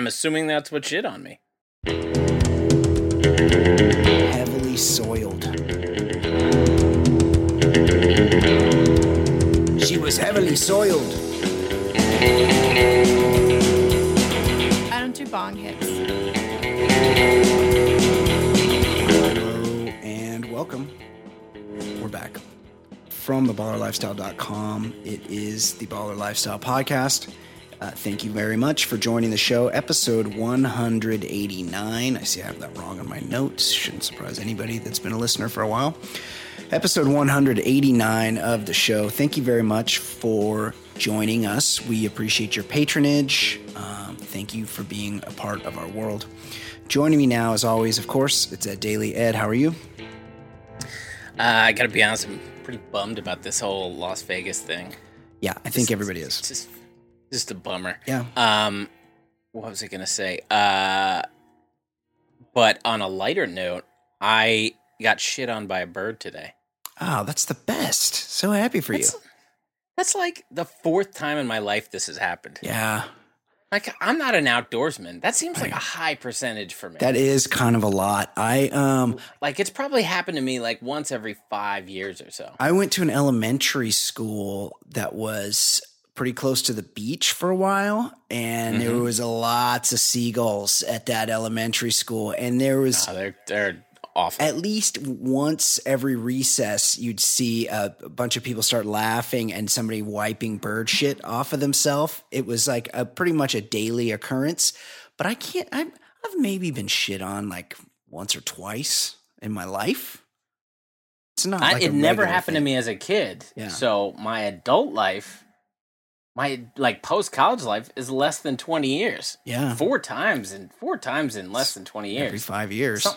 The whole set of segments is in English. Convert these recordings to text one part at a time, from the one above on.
I'm assuming that's what shit on me. Heavily soiled. She was heavily soiled. I don't do bong hits. Hello and welcome. We're back from theballerlifestyle.com. It is the Baller Lifestyle Podcast. Uh, thank you very much for joining the show. Episode 189. I see I have that wrong on my notes. Shouldn't surprise anybody that's been a listener for a while. Episode 189 of the show. Thank you very much for joining us. We appreciate your patronage. Um, thank you for being a part of our world. Joining me now, as always, of course, it's Ed Daily. Ed, how are you? Uh, I gotta be honest, I'm pretty bummed about this whole Las Vegas thing. Yeah, I think everybody is. just, just a bummer. Yeah. Um, what was I gonna say? Uh, but on a lighter note, I got shit on by a bird today. Oh, that's the best. So happy for you. That's, that's like the fourth time in my life this has happened. Yeah, Like I'm not an outdoorsman. That seems like a high percentage for me. that is kind of a lot. I um like it's probably happened to me like once every five years or so. I went to an elementary school that was pretty close to the beach for a while and there Mhm. was a lots of seagulls at that elementary school and there was Oh, they're they're awful. at least once every recess you'd see a, a bunch of people start laughing and somebody wiping bird shit off of themselves it was like a pretty much a daily occurrence but i can't I've, I've maybe been shit on like once or twice in my life it's not I, like it never happened to me as a kid. Yeah. So my adult life, my like post college life is less than twenty years. yeah Four times in four times in less than twenty years. every years. five years So-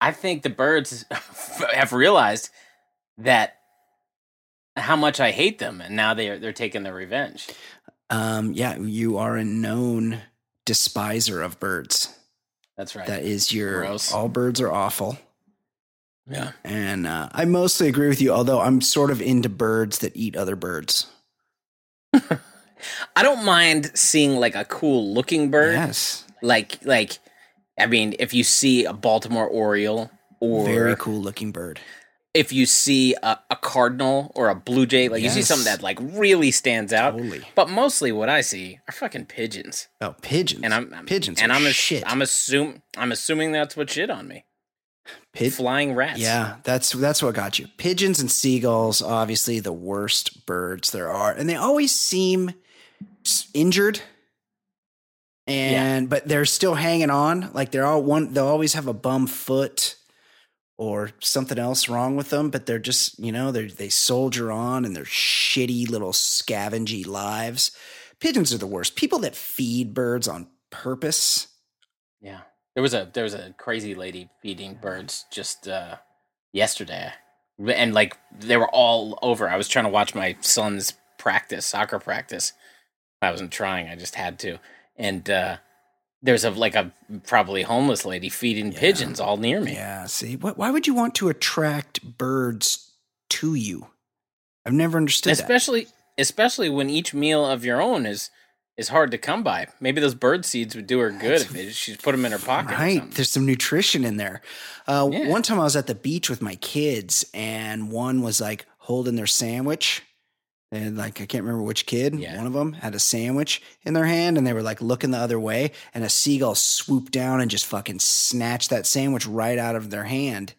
I think the birds have realized that how much I hate them, and now they're they're taking their revenge. um yeah you are a known despiser of birds That's right. that is your Gross. all birds are awful yeah. And uh, I mostly agree with you, although I'm sort of into birds that eat other birds. I don't mind seeing like a cool looking bird. Yes. Like like I mean, if you see a Baltimore Oriole or Very cool looking bird. if you see a, a cardinal or a blue jay, like you see something that like really stands out. Totally. But mostly what I see are fucking pigeons. Oh, pigeons. And I'm, I'm pigeons. and I'm a, shit. I'm assuming I'm assuming that's what shit on me. Pid- Flying rats. yeah, that's that's what got you. Pigeons and seagulls, obviously the worst birds there are, and they always seem injured. And but they're still hanging on. Like they're all one. They'll always have a bum foot or something else wrong with them. But they're just you know they they soldier on and they're shitty little scavengy lives. Pigeons are the worst. People that feed birds on purpose. Yeah. There was a there was a crazy lady feeding birds just uh yesterday. And like they were all over. I was trying to watch my son's practice, soccer practice. I wasn't trying, I just had to. And uh there's a like a probably homeless lady feeding Yeah. pigeons all near me. Yeah. See, what, why would you want to attract birds to you? I've never understood that. especially especially when each meal of your own is is hard to come by. Maybe those bird seeds would do her good if they, she'd put them in her pocket. Right. There's some nutrition in there. Uh, Yeah. One time I was at the beach with my kids, and one was like holding their sandwich. And like, I can't remember which kid, Yeah. one of them had a sandwich in their hand, and they were like looking the other way. And a seagull swooped down and just fucking snatched that sandwich right out of their hand.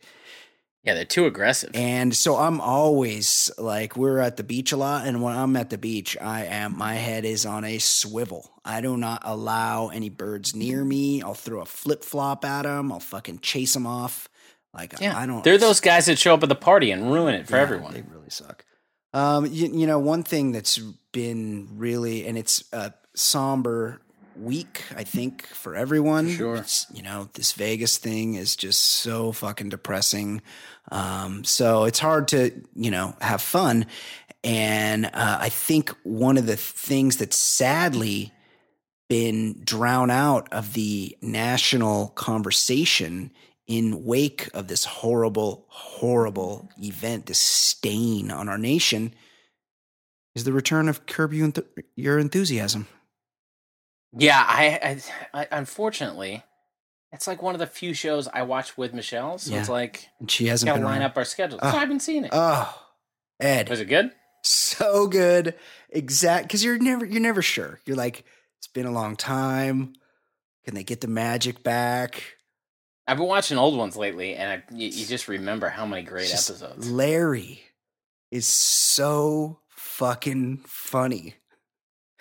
Yeah, they're too aggressive. And so I'm always like, we're at the beach a lot. And when I'm at the beach, I am, my head is on a swivel. I do not allow any birds near me. I'll throw a flip flop at them. I'll fucking chase them off. Like, yeah, I don't. They're those guys that show up at the party and ruin it for Yeah, everyone. They really suck. Um, you, you know, one thing that's been really, and it's a somber week, I think, for everyone. Sure. It's, you know, this Vegas thing is just so fucking depressing. Um, so it's hard to, you know, have fun. And uh, I think one of the things that's sadly been drowned out of the national conversation in wake of this horrible, horrible event, this stain on our nation, is the return of Curb Your Enthusiasm. Yeah, I, I, I unfortunately, it's like one of the few shows I watch with Michelle. So Yeah. it's like And she hasn't gotta been line around. up our schedules. Ah. so I haven't seen it. Oh, Ed, Was it good? so good. Exact, because you're never you're never sure. You're like, it's been a long time. Can they get the magic back? I've been watching old ones lately, and I, you, you just remember how many great Just episodes. Larry is so fucking funny.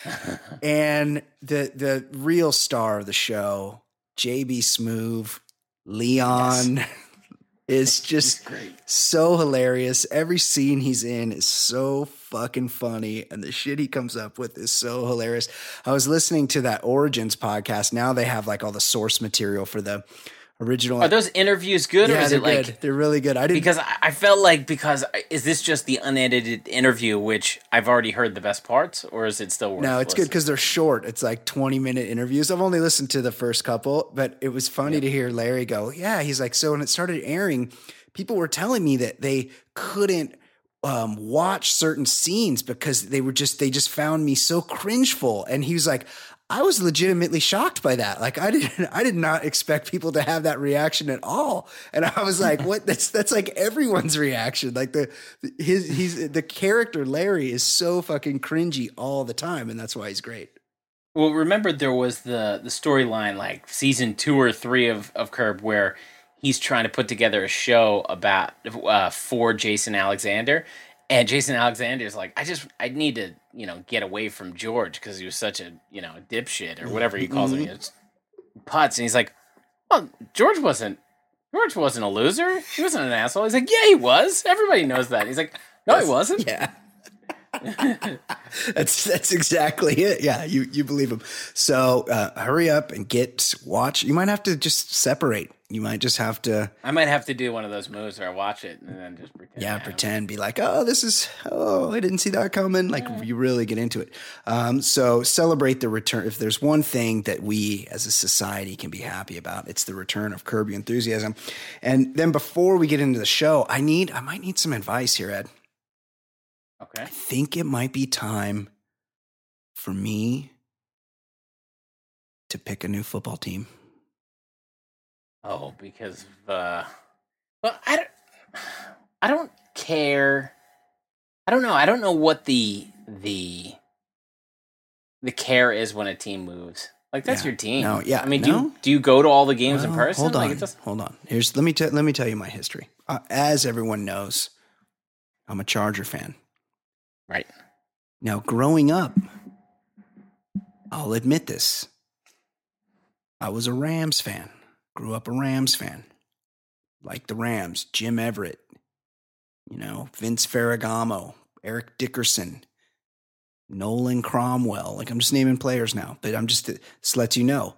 And the the real star of the show, JB Smoove, Leon, is just great. so hilarious. Every scene he's in is so fucking funny, and the shit he comes up with is so hilarious. I was listening to that Origins podcast. Now they have like all the source material for the original. Are those interviews good, or is it like good. They're really good. I didn't because I, felt like because is this just the unedited interview, which I've already heard the best parts, or is it still worth? No, it's good because they're short. It's like 20 minute interviews. I've only listened to the first couple, but it was funny to hear Larry go, Yeah, he's like, So when it started airing, people were telling me that they couldn't um, watch certain scenes because they were just, they just found me so cringeful. And he was like, I was legitimately shocked by that. Like I didn't, I did not expect people to have that reaction at all. And I was like, what? That's, that's like everyone's reaction. Like the, his, he's, the character Larry is so fucking cringy all the time. And that's why he's great. Well, remember there was the the storyline like season two or three of of Curb where he's trying to put together a show about uh, for Jason Alexander, and Jason Alexander is like, I just I need to you know get away from George because he was such a you know dipshit or whatever he calls him, mm-hmm. it's putz, and he's like, well, George wasn't George wasn't a loser, he wasn't an asshole. He's like, yeah, he was. Everybody knows that. He's like, no, he wasn't. Yeah. that's that's exactly it. Yeah, you you believe him. So uh, hurry up and get watch. You might have to just separate. You might just have to I might have to do one of those moves where I watch it and then just pretend. Yeah pretend be like oh this is oh I didn't see that coming. Like you really get into it. Um, so celebrate the return. If there's one thing that we as a society can be happy about, it's the return of Curb Your Enthusiasm. And then before we get into the show, I need I might need some advice here, Ed. Okay. I think it might be time for me to pick a new football team. Oh, because of, uh, well, I don't, I don't care. I don't know. I don't know what the the the care is when a team moves. Like that's Yeah. your team. No, yeah, I mean, do no. you, do you go to all the games in person? Hold on, it doesn't- hold on. Here's let me tell let me tell you my history. Uh, as everyone knows, I'm a Charger fan. Right. Now, growing up, I'll admit this. I was a Rams fan. Grew up a Rams fan. Like the Rams, Jim Everett, you know, Vince Ferragamo, Eric Dickerson, Nolan Cromwell. Like I'm just naming players now, but I'm just this lets you know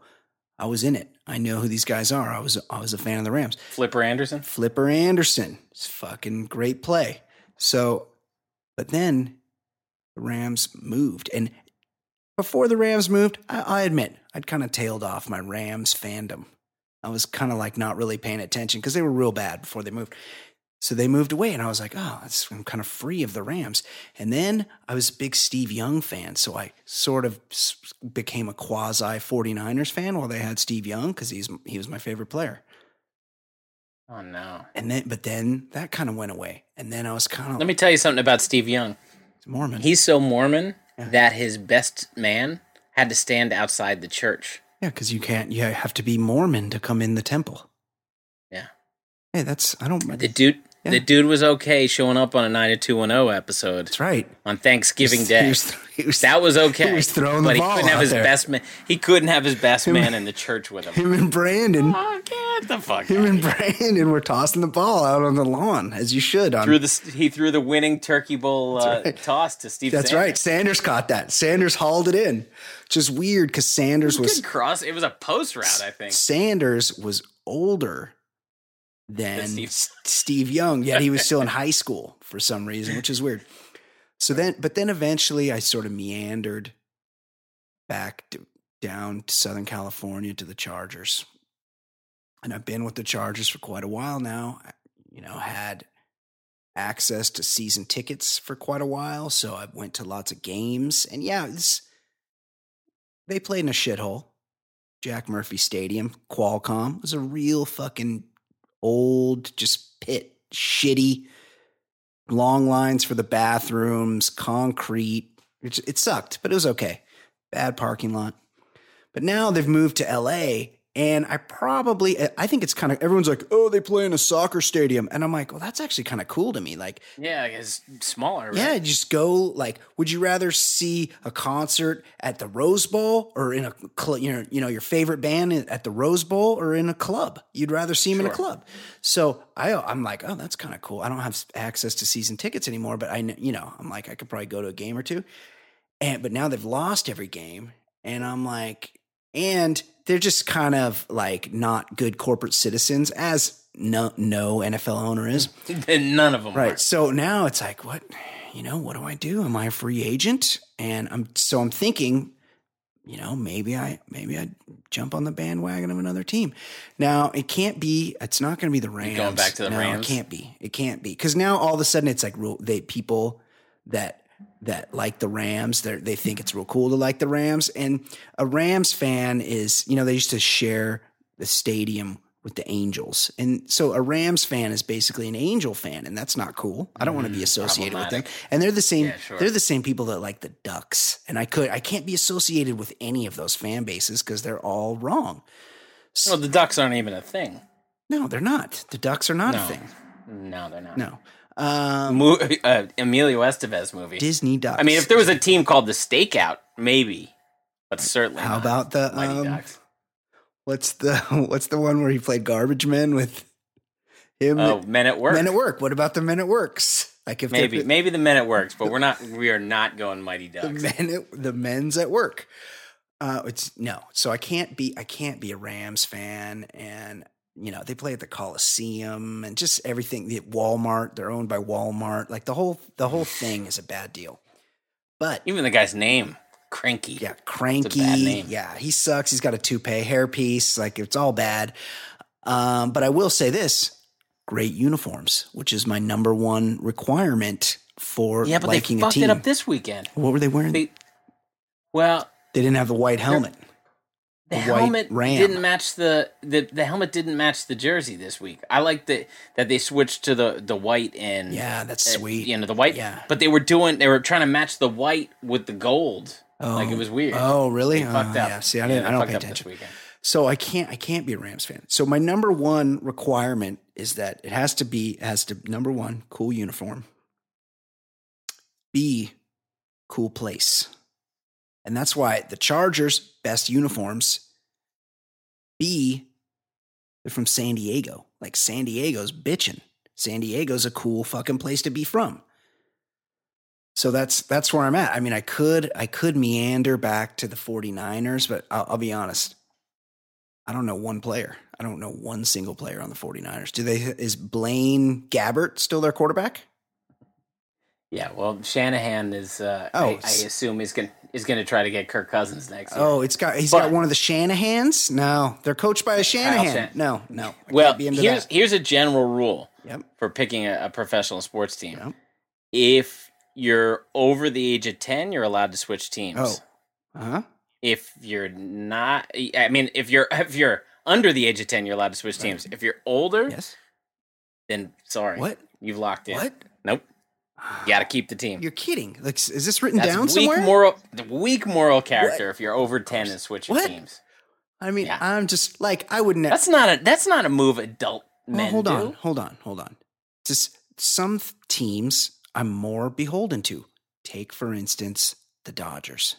I was in it. I know who these guys are. I was I was a fan of the Rams. Flipper Anderson. Flipper Anderson. It's fucking great play. So, but then the Rams moved. And before the Rams moved, I, I admit I'd kind of tailed off my Rams fandom. I was kind of like not really paying attention because they were real bad before they moved. So they moved away, and I was like, oh, I'm kind of free of the Rams. And then I was a big Steve Young fan. So I sort of became a quasi 49ers fan while they had Steve Young because he's he was my favorite player. Oh no. And then, but then that kind of went away. And then I was kind of. Let me tell you something about Steve Young. Mormon. He's so Mormon Yeah. that his best man had to stand outside the church. yeah, because you can't. You have to be Mormon to come in the temple. Yeah. Hey, that's I don't. The dude, Yeah. the dude was okay showing up on a nine to two one zero episode That's right. on Thanksgiving He Day. was, he was, That was okay. He was throwing the but he ball couldn't have his there. best man. He couldn't have his best man in the church with him. him and Brandon. Oh, get the fuck Him and. Brandon were tossing the ball out on the lawn as you should. On Threw the, he threw the winning turkey bowl uh, right. toss to Steve. that's Sanders. right. Sanders caught that. Sanders hauled it in. Just weird because Sanders was Good cross. It was a post route, I think. Sanders was older than Steve. Young, yet he was still in high school for some reason, which is weird. So then, but then eventually I sort of meandered back to, down to Southern California to the Chargers. And I've been with the Chargers for quite a while now. I, You know, had access to season tickets for quite a while, so I went to lots of games. And yeah, it's they played in a shithole. Jack Murphy Stadium, Qualcomm was a real fucking old, just pit, shitty, long lines for the bathrooms, concrete. It, it sucked, but it was okay. Bad parking lot. But now they've moved to LA and I probably, I think it's kind of, everyone's like, oh, they play in a soccer stadium. And I'm like, well, that's actually kind of cool to me. Like, Yeah, it's smaller. Right? yeah, just go, like, would you rather see a concert at the Rose Bowl or in a, cl- you know, you know, your favorite band at the Rose Bowl or in a club? You'd rather see them in a club. So I, I'm like, oh, that's kind of cool. I don't have access to season tickets anymore, but I, you know, I'm like, I could probably go to a game or two. And, but now they've lost every game. And I'm like, and they're just kind of like not good corporate citizens, as no no NFL owner is. And None of them. Right. So now it's like, what, you know, what do I do? Am I a free agent? And I'm so I'm thinking, you know, maybe I maybe I jump on the bandwagon of another team. Now it can't be. It's not going to be the Rams. going back to the no, Rams? It can't be. It can't be because now all of a sudden it's like. They people that that like the Rams. They they think it's real cool to like the Rams. And a Rams fan is, you know, they used to share the stadium with the Angels. And so a Rams fan is basically an Angel fan, and that's not cool. I don't want to be mm, associated with them. And they're the same Yeah, sure. they're the same people that like the Ducks. And I could I can't be associated with any of those fan bases because they're all wrong. Well, the Ducks aren't even a thing. No, they're not. The Ducks are not No. a thing. No, they're not. No. Um, Mo- uh, Emilio Estevez movie. Disney Ducks. I mean, if there was a team called the Stakeout, maybe, but certainly. How about the Mighty um, Ducks? what's the what's the one where he played Garbage Men with him? Oh, Men at Work. Men at Work. What about the Men at Works? Like if Maybe, maybe the Men at Works, but we're not. We are not going Mighty Ducks. the men at, the men's at work. Uh, it's no, so I can't be I can't be a Rams fan, and you know they play at the Coliseum and just everything. The Walmart, they're owned by Walmart. Like the whole the whole thing is a bad deal. But Even the guy's name, Cranky. yeah, cranky. Yeah, he sucks. He's got a toupee hairpiece. Like it's all bad. Um, but I will say this: great uniforms, which is my number one requirement for Yeah, but liking they fucked it up this weekend. what were they wearing? They, well, they didn't have the white helmet. The helmet ram. didn't match the, the the helmet didn't match the jersey this week. I like that that they switched to the the white and Yeah, that's uh, sweet. You know the white. Yeah. but they were doing they were trying to match the white with the gold. Oh. like it was weird. Oh, really? Fucked Oh, up. Yeah. See, I didn't. they I don't pay attention. So I can't. I can't be a Rams fan. So my number one requirement is that it has to be has to number one cool uniform. B cool place, and that's why the Chargers best uniforms. B they're from San Diego. Like San Diego's bitching. San Diego's a cool fucking place to be from. So that's that's where I'm at. I mean, I could I could meander back to the 49ers, but I'll, I'll be honest. I don't know one player. I don't know one single player on the 49ers. Do they is Blaine Gabbert still their quarterback? Yeah, well, Shanahan is. Uh, Oh, I, I assume is going is going to try to get Kirk Cousins next year. Oh, it's got he's But- got one of the Shanahans? No, they're coached by a Shanahan. Shan- no, no. I well, can't be into here's that. here's a general rule Yep. for picking a, a professional sports team. Yep. If you're over the age of ten, you're allowed to switch teams. Oh. Uh-huh. If you're not, I mean, if you're if you're under the age of ten, you're allowed to switch teams. If you're older, Yes. then sorry, What? you've locked in. What? Nope, you got to keep the team. You're kidding. Like is this written That's down weak somewhere? moral, weak moral character. If you're over ten and switching What? teams, I mean, Yeah. I'm just like I would never that's not a that's not a move adult oh, Well, hold do. on, hold on, hold on. Just some teams I'm more beholden to. Take for instance the Dodgers.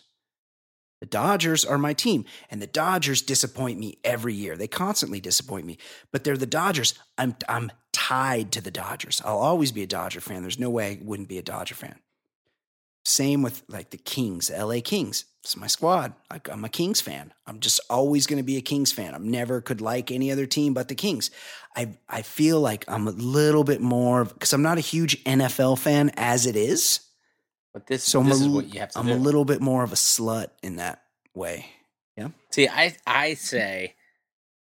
The Dodgers are my team, and the Dodgers disappoint me every year. They constantly disappoint me, but they're the Dodgers. I'm I'm tied to the Dodgers. I'll always be a Dodger fan. There's no way I wouldn't be a Dodger fan. Same with like the Kings, LA Kings. It's my squad. Like I'm a Kings fan. I'm just always going to be a Kings fan. I'm never could like any other team but the Kings. I I feel like I'm a little bit more because I'm not a huge NFL fan as it is. But this, So I'm, this a, is what you have to I'm do. a little bit more of a slut in that way. Yeah. See, I I say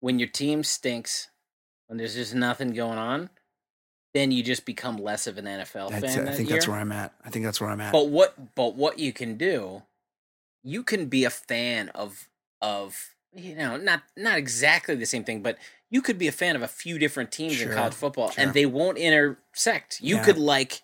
when your team stinks, when there's just nothing going on, then you just become less of an NFL That's, fan. I think year. that's where I'm at. I think that's where I'm at. But what but what you can do you can be a fan of of you know not not exactly the same thing, but you could be a fan of a few different teams Sure, in college football, sure. and they won't intersect. You Yeah. could like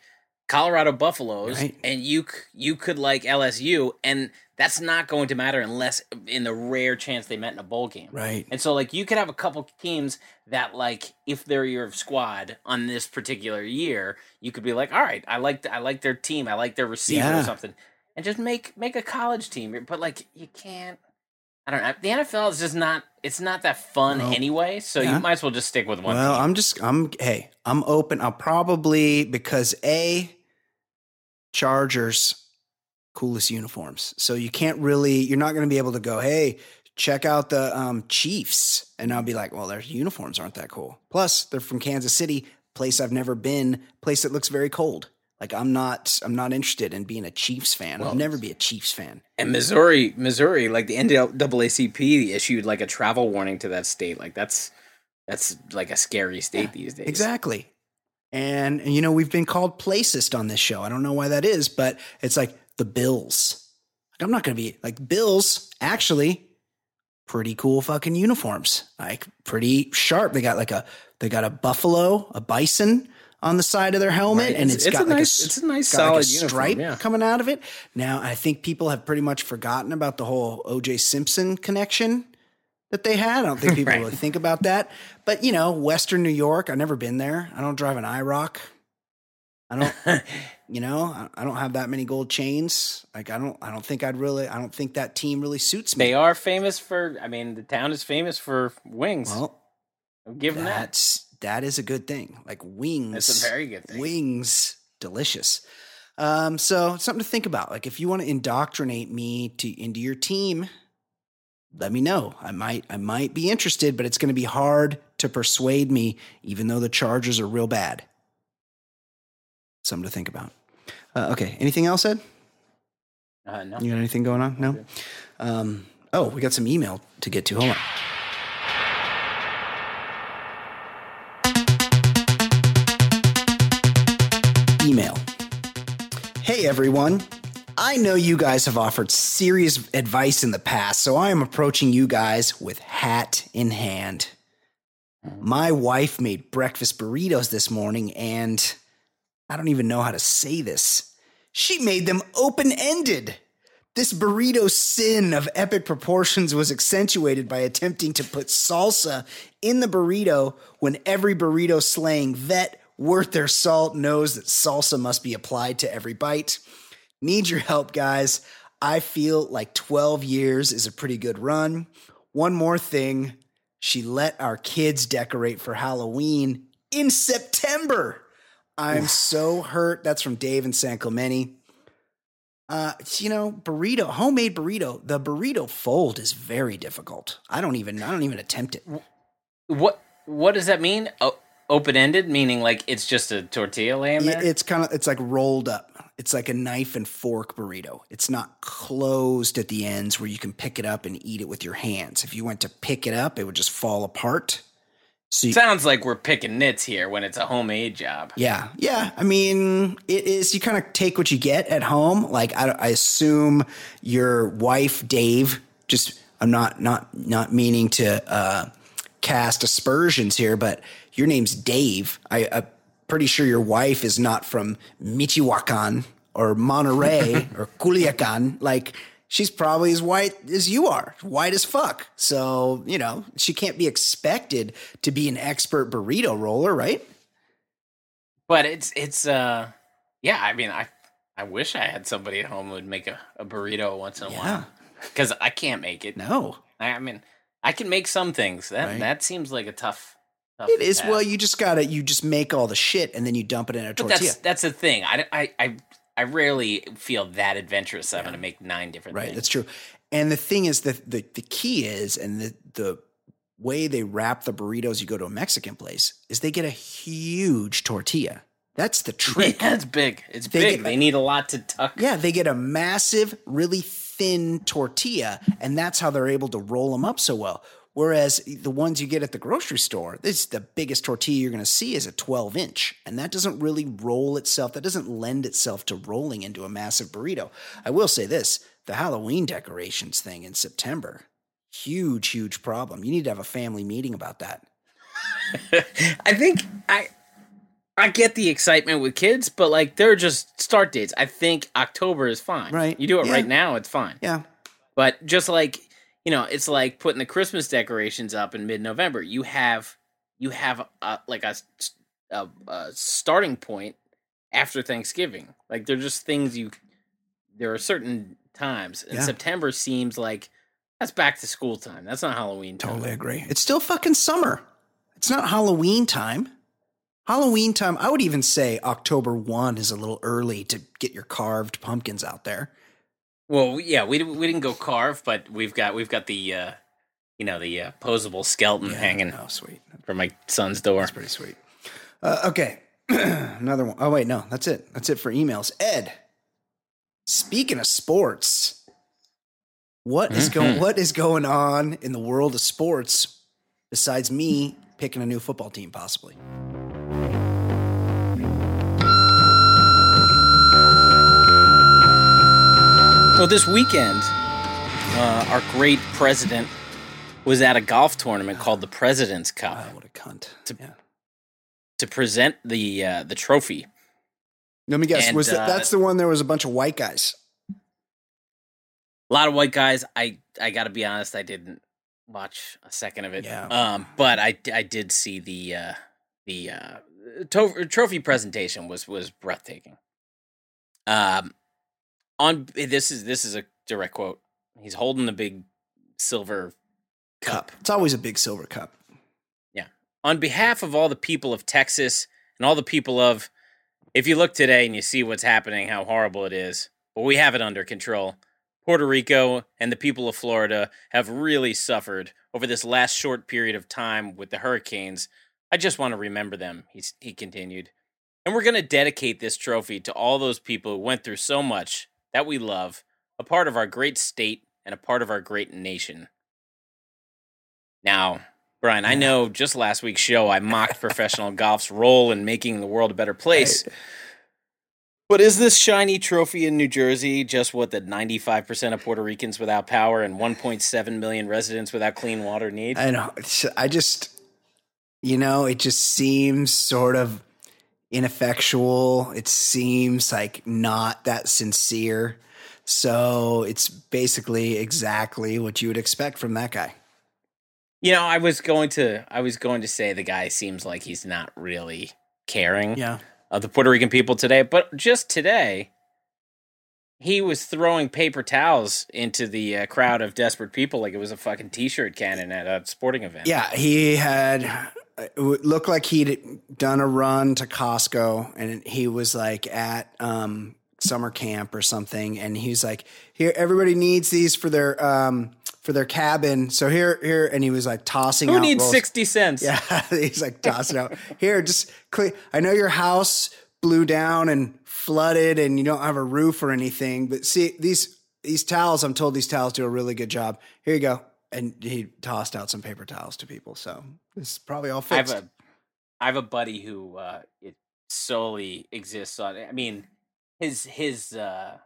Colorado Buffaloes, Right. and you you could like LSU, and that's not going to matter unless in the rare chance they met in a bowl game. Right. And so like you could have a couple teams that like if they're your squad on this particular year, you could be like, all right, I like I like their team, I like their receiver Yeah. or something, and just make make a college team. But like you can't. I don't know. The NFL is just not. It's not that fun Well, anyway. So yeah. you might as well just stick with one. Well, team. I'm just I'm hey, I'm open. I'll probably because A Chargers coolest uniforms. So you can't really you're not going to be able to go, "Hey, check out the um Chiefs." And I'll be like, "Well, their uniforms aren't that cool." Plus, they're from Kansas City, place I've never been, place that looks very cold. Like I'm not I'm not interested in being a Chiefs fan. I'll never be a Chiefs fan. And Missouri, Missouri, like the NAACP issued like a travel warning to that state. Like that's that's like a scary state these days. Exactly. And, and, you know, we've been called placist on this show. I don't know why that is, but it's like the Bills. Like, I'm not going to be like Bills, actually, pretty cool fucking uniforms. Like, pretty sharp. They got like a, they got a buffalo, a bison on the side of their helmet, Right. and It's- it's got a like nice- a, it's a nice got like solid a uniform, stripe yeah. coming out of it. Now, I think people have pretty much forgotten about the whole OJ Simpson connection that they had. I don't think people Right. really think about that. But you know, Western New York, I've never been there. I don't drive an IROC. I don't, you know, I- don't have that many gold chains. Like I don't, I don't think I'd really, I don't think that team really suits me. They are famous for. I mean, the town is famous for wings. Well, I'll give them that. that is a good thing. Like wings, That's a very good thing. Wings, delicious. Um, so something to think about. Like if you want to indoctrinate me to into your team, let me know. I might I might be interested, but it's going to be hard to persuade me, even though the Chargers are real bad. Something to think about. Uh, okay. Anything else, Ed? Uh, no. You got anything going on? No. Um, oh, we got some email to get to. Hold on. Email. Hey everyone. I know you guys have offered serious advice in the past, so I am approaching you guys with hat in hand. My wife made breakfast burritos this morning, and I don't even know how to say this. She made them open ended. This burrito sin of epic proportions was accentuated by attempting to put salsa in the burrito when every burrito slaying vet worth their salt knows that salsa must be applied to every bite. Need your help, guys. I feel like 12 years is a pretty good run. One more thing she let our kids decorate for Halloween in September. I'm so hurt. That's from Dave in San Clemente. Uh, you know, burrito, homemade burrito. The burrito fold is very difficult. I don't even, I don't even attempt it. What What does that mean? Open ended, meaning like it's just a tortilla laying there. It's kind of, it's like rolled up. It's like a knife and fork burrito. It's not closed at the ends where you can pick it up and eat it with your hands. If you went to pick it up, it would just fall apart. So you, Sounds like we're picking nits here when it's a homemade job. Yeah, yeah. I mean, it is. You kind of take what you get at home. Like I, I assume your wife, Dave. Just I'm not not not meaning to uh, cast aspersions here, but your name's Dave. I, I'm pretty sure your wife is not from Michoacan or Monterrey or Culiacan. Like she's probably as white as you are, white as fuck. So you know she can't be expected to be an expert burrito roller, right? But it's it's uh yeah, I mean I I wish I had somebody at home who would make a, a burrito once in a Yeah. while. Because I can't make it. No, I, I mean I can make some things. That Right. that seems like a tough, tough it is. task. Well, you just gotta you just make all the shit and then you dump it in a But tortilla. that's that's the thing. I, I, I, I rarely feel that adventurous. I'm going to make nine different right. things. That's true. And the thing is that the the key is, and the the way they wrap the burritos, you go to a Mexican place, is they get a huge tortilla. That's the trick. Yeah, it's big. It's They big. get- they need a lot to tuck. Yeah, they get a massive, really thin tortilla, and that's how they're able to roll them up so well. Whereas the ones you get at the grocery store, this the biggest tortilla you're going to see is a 12 inch, and that doesn't really roll itself. That doesn't lend itself to rolling into a massive burrito. I will say this: the Halloween decorations thing in September. Huge, huge problem. You need to have a family meeting about that. I think I I get the excitement with kids, but like they're just start dates. I think October is fine. Right. You do it Yeah. right now, it's fine. Yeah. But just like you know, it's like putting the Christmas decorations up in mid-November. You have you have a, like a, a, a starting point after Thanksgiving. Like they're just things you. There are certain times, and Yeah. September seems like that's back to school time. That's not Halloween time. Totally agree. It's still fucking summer. It's not Halloween time. Halloween time, I would even say October 1 is a little early to get your carved pumpkins out there. Well, yeah, we we didn't go carve, but we've got we've got the uh, you know the uh, posable skeleton hanging Oh, sweet. from my son's door. That's pretty sweet. Uh, okay. Another one. Oh, wait, no, that's it. That's it for emails. Ed, speaking of sports, what is going what is going on in the world of sports besides me picking a new football team possibly? Well, this weekend, uh, our great president was at a golf tournament called the President's Cup Oh, what a cunt. To- Yeah. to present the uh, the trophy. Let me guess. And, was that, uh, that's the one there was a bunch of white guys? A lot of white guys. I I got to be honest, I didn't watch a second of it. Yeah. Um, but I I did see the uh, the uh, to- trophy presentation was was breathtaking. Um, on this is this is a direct quote. He's holding the big silver cup. It's always a big silver cup. Yeah. On behalf of all the people of Texas and all the people of, if you look today and you see what's happening, how horrible it is, but we have it under control. Puerto Rico and the people of Florida have really suffered over this last short period of time with the hurricanes. I just want to remember them, he's, he continued. And we're going to dedicate this trophy to all those people who went through so much that we love, a part of our great state and a part of our great nation. Now, Brian, I know just last week's show I mocked professional golf's role in making the world a better place. But is this shiny trophy in New Jersey just what the 95% of Puerto Ricans without power and 1.7 million residents without clean water need? I know. Uh, I just, you know, it just seems sort of ineffectual. It seems like not that sincere. So it's basically exactly what you would expect from that guy. You know, I was going to I was going to say the guy seems like he's not really caring Yeah. of the Puerto Rican people today, but just today he was throwing paper towels into the uh, crowd of desperate people like it was a fucking t-shirt cannon at a sporting event. Yeah. He had, it looked like he'd done a run to Costco and he was like at, um, summer camp or something and he's like here everybody needs these for their um for their cabin so here here and he was like tossing Who out needs rolls. 60 cents? Yeah, he's like tossing out. Here, just clean. I know your house blew down and flooded, and you don't have a roof or anything. But see these these towels. I'm told these towels do a really good job. Here you go. And he tossed out some paper towels to people. So it's probably all I have fixed. a I have a buddy who uh it solely exists on I mean his his uh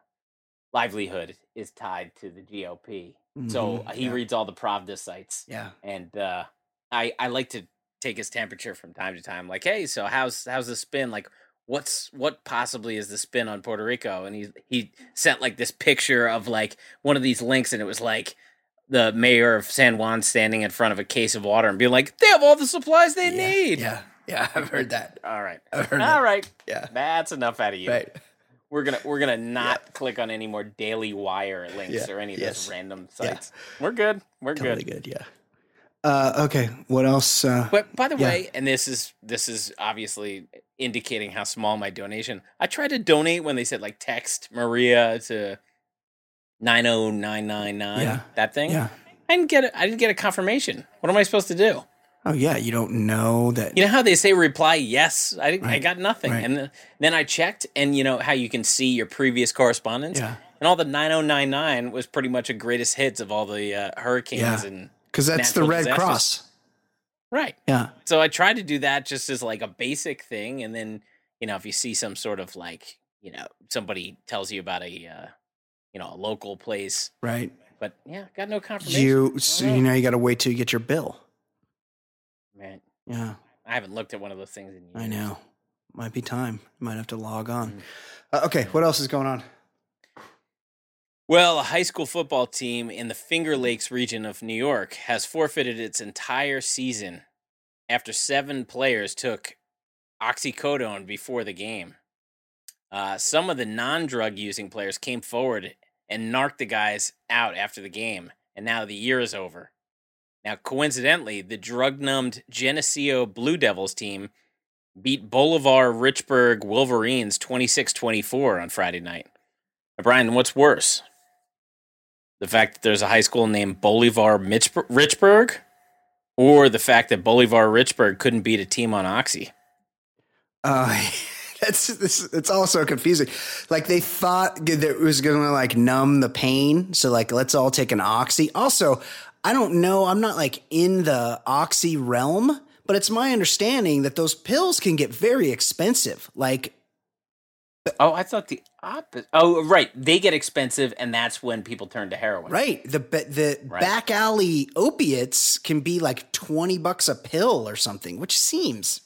livelihood is tied to the GOP. So Mhm, he yeah. reads all the Pravda sites yeah, and uh I I like to take his temperature from time to time like hey so how's how's the spin like what's what possibly is the spin on Puerto Rico and he he sent like this picture of like one of these links and it was like the mayor of San Juan standing in front of a case of water and being like they have all the supplies they yeah, need Yeah, yeah. I've heard that. all right I've heard all that. right Yeah, that's enough out of you right. we're gonna we're gonna not click on any more Daily Wire links Yeah, or any of yes. those random Yeah. sites we're good we're Totally good good. Yeah. Uh, okay. What else? Uh, But by the Yeah. way, and this is this is obviously indicating how small my donation. I tried to donate when they said like text Maria to nine oh nine nine nine Yeah. that thing. yeah. I didn't get it. I didn't get a confirmation. What am I supposed to do? Oh yeah. You don't know that. You know how they say reply yes. I didn't, I got nothing, Right. and then, then I checked, and you know how you can see your previous correspondence. Yeah. And all the nine oh nine nine was pretty much a greatest hits of all the uh, hurricanes Yeah. and Because that's the Red disasters. Cross. right. Yeah. So I tried to do that just as like a basic thing, and then you know if you see some sort of like you know somebody tells you about a uh, you know a local place. Right. But yeah, got no confirmation. You, so, don't you know. know, you got to wait till you get your bill. man, Yeah, I haven't looked at one of those things in years. I know. Might be time. Might have to log on. Mm. Uh, okay, what else is going on? Well, a high school football team in the Finger Lakes region of New York has forfeited its entire season after seven players took oxycodone before the game. Uh, some of the non drug using players came forward and narked the guys out after the game, and now the year is over. Now, coincidentally, the drug numbed Geneseo Blue Devils team beat Bolivar Richburg Wolverines 26 24 on Friday night. Now, Brian, what's worse? The fact that there's a high school named Bolivar Mitch- Richburg, or the fact that Bolivar Richburg couldn't beat a team on Oxy? Uh, that's this. It's also confusing. Like they thought that it was going to like numb the pain. So like, let's all take an oxy. Also, I don't know. I'm not like in the oxy realm, but it's my understanding that those pills can get very expensive. Like, Oh, I thought the opposite. Oh, right. They get expensive, and that's when people turn to heroin. right, the the Right. back alley opiates can be like twenty bucks a pill or something, which seems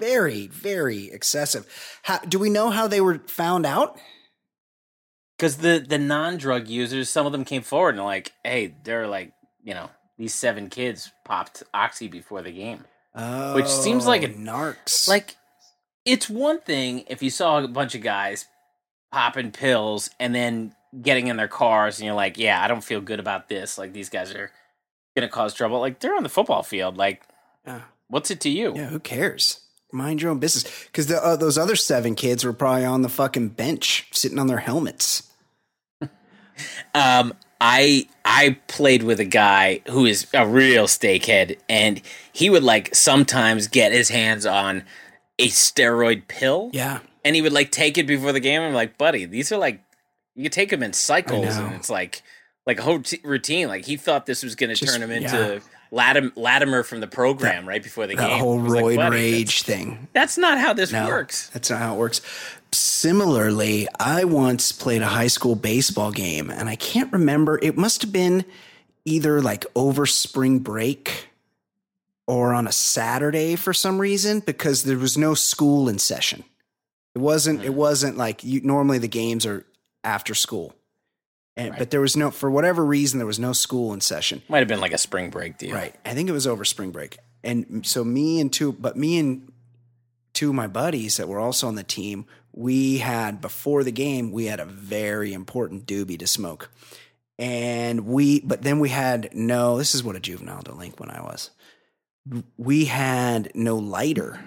very very excessive. How, do we know how they were found out? Because the the non drug users, some of them came forward and like, hey, they're like, you know, these seven kids popped oxy before the game. Oh, Which seems like oh, a- narcs. Like, it's one thing if you saw a bunch of guys popping pills and then getting in their cars and you're like, yeah, I don't feel good about this. Like, these guys are gonna cause trouble. Like, they're on the football field. Like, Yeah. what's it to you? Yeah, who cares? Mind your own business. Because uh, those other seven kids were probably on the fucking bench, sitting on their helmets. Um, I I played with a guy who is a real steakhead, and he would like sometimes get his hands on a steroid pill, Yeah, and he would like take it before the game. I'm like, buddy, these are like you take them in cycles, and it's like like a whole t- routine. Like he thought this was going to turn him into yeah. Latim- Lattimer from the program right before the that game. whole I was like, roid rage That's, thing. that's not how this No, works. That's not how it works. Similarly, I once played a high school baseball game, and I can't remember. It must have been either like over spring break or on a Saturday for some reason because there was no school in session. It wasn't. It Hmm. wasn't like you, normally the games are after school, and Right. but there was no for whatever reason there was no school in session. Might have been like a spring break deal. Right. I think it was over spring break. And so me and two, but me and two of my buddies that were also on the team, we had before the game, we had a very important doobie to smoke. And we, but then we had no, this is what a juvenile delinquent I was. We had no lighter.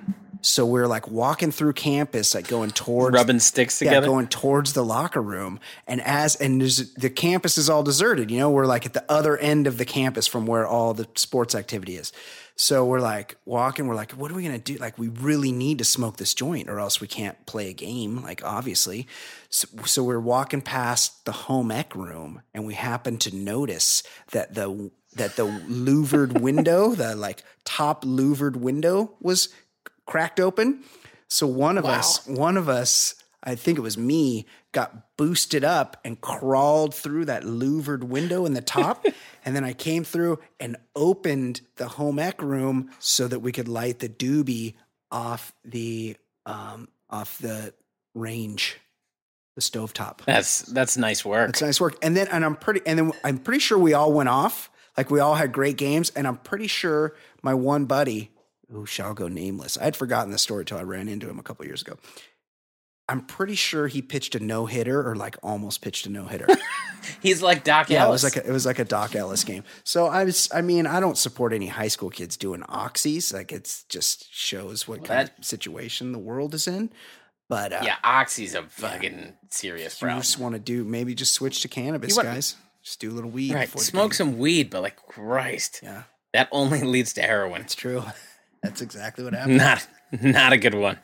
So we're like walking through campus, like going towards Rubbing sticks yeah, together. going towards the locker room. And as and there's, the campus is all deserted. You know, we're like at the other end of the campus from where all the sports activity is. So we're like walking. We're like, what are we gonna do? Like, we really need to smoke this joint, or else we can't play a game. Like, obviously. So, so we're walking past the home ec room, and we happen to notice that the that the louvered window, the like top louvered window, was cracked open. So one of us, one of us, I think it was me, got boosted up and crawled through that louvered window in the top. and then I came through and opened the home ec room so that we could light the doobie off the um off the range, the stovetop. That's that's nice work. That's nice work. And then and I'm pretty and then I'm pretty sure we all went off. Like we all had great games, and I'm pretty sure my one buddy, who shall go nameless, I had forgotten the story till I ran into him a couple years ago. I'm pretty sure he pitched a no hitter or like almost pitched a no hitter. He's like Doc yeah, it was like a, it was like a Doc Ellis game. So I was, I mean, I don't support any high school kids doing oxys. Like it's just shows what kind of situation the world is in. But uh, yeah, Oxy's a fucking serious if you just want to do maybe just switch to cannabis, want- guys. Just do a little weed. Right, before smoke some weed, but like Christ, Yeah, that only leads to heroin. it's true. That's exactly what happened. Not not a good one.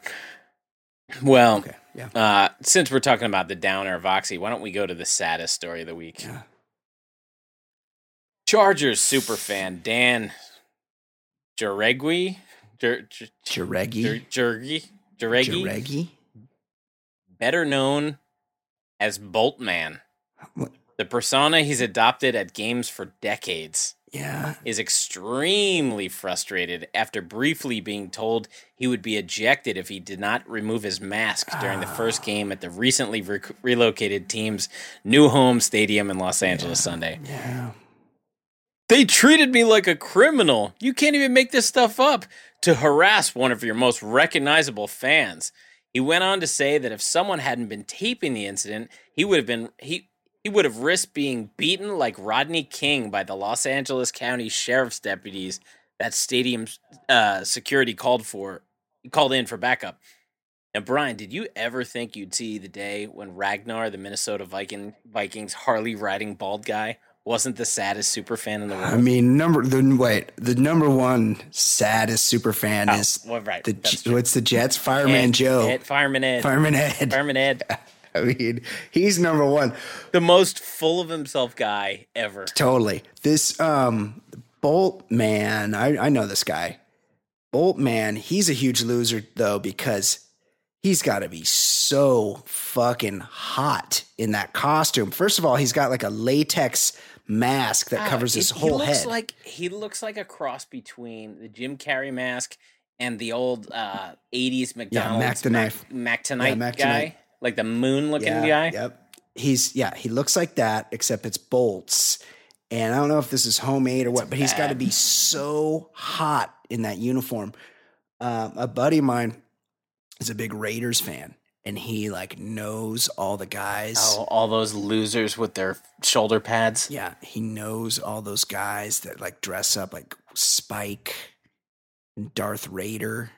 Well, Okay. Yeah. uh, since we're talking about the downer of Oxy, why don't we go to the saddest story of the week? Yeah. Chargers superfan Dan Jauregui, Jer- Jer- Jaregi. Jer- Jergi, Jeregi, better known as Boltman, The persona he's adopted at games for decades Yeah. is extremely frustrated after briefly being told he would be ejected if he did not remove his mask during the ah. first game at the recently re- relocated team's new home stadium in Los Angeles Sunday. Yeah. They treated me like a criminal. You can't even make this stuff up to harass one of your most recognizable fans. He went on to say that if someone hadn't been taping the incident, he would have been he he would have risked being beaten like Rodney King by the Los Angeles County Sheriff's deputies that stadium uh, security called for called in for backup. Now, Brian, did you ever think you'd see the day when Ragnar, the Minnesota Viking Vikings Harley riding bald guy, wasn't the saddest super fan in the world? I mean, number the wait, the number one saddest super fan Oh, is well, right. the that's J- true. what's the Jets fireman Ed- Joe, Ed- Fireman Ed. fireman Ed. Fireman Ed. I mean, he's number one. the most full of himself guy ever. Totally. This um Bolt man, I, I know this guy. Bolt man, he's a huge loser though because he's got to be so fucking hot in that costume. First of all, he's got like a latex mask that covers his whole he looks head. Like he looks like a cross between the Jim Carrey mask and the old uh, '80s McDonald's Mac the Knife. Mac Tonight Mac guy, Tonight. Like the moon looking yeah, guy. Yep. He's yeah, he looks like that except it's bolts. And I don't know if this is homemade or what, but he's got to be so hot in that uniform. Um, a buddy of mine is a big Raiders fan, and he like knows all the guys. Oh, all those losers with their shoulder pads. Yeah, he knows all those guys that like dress up like Spike and Darth Raider.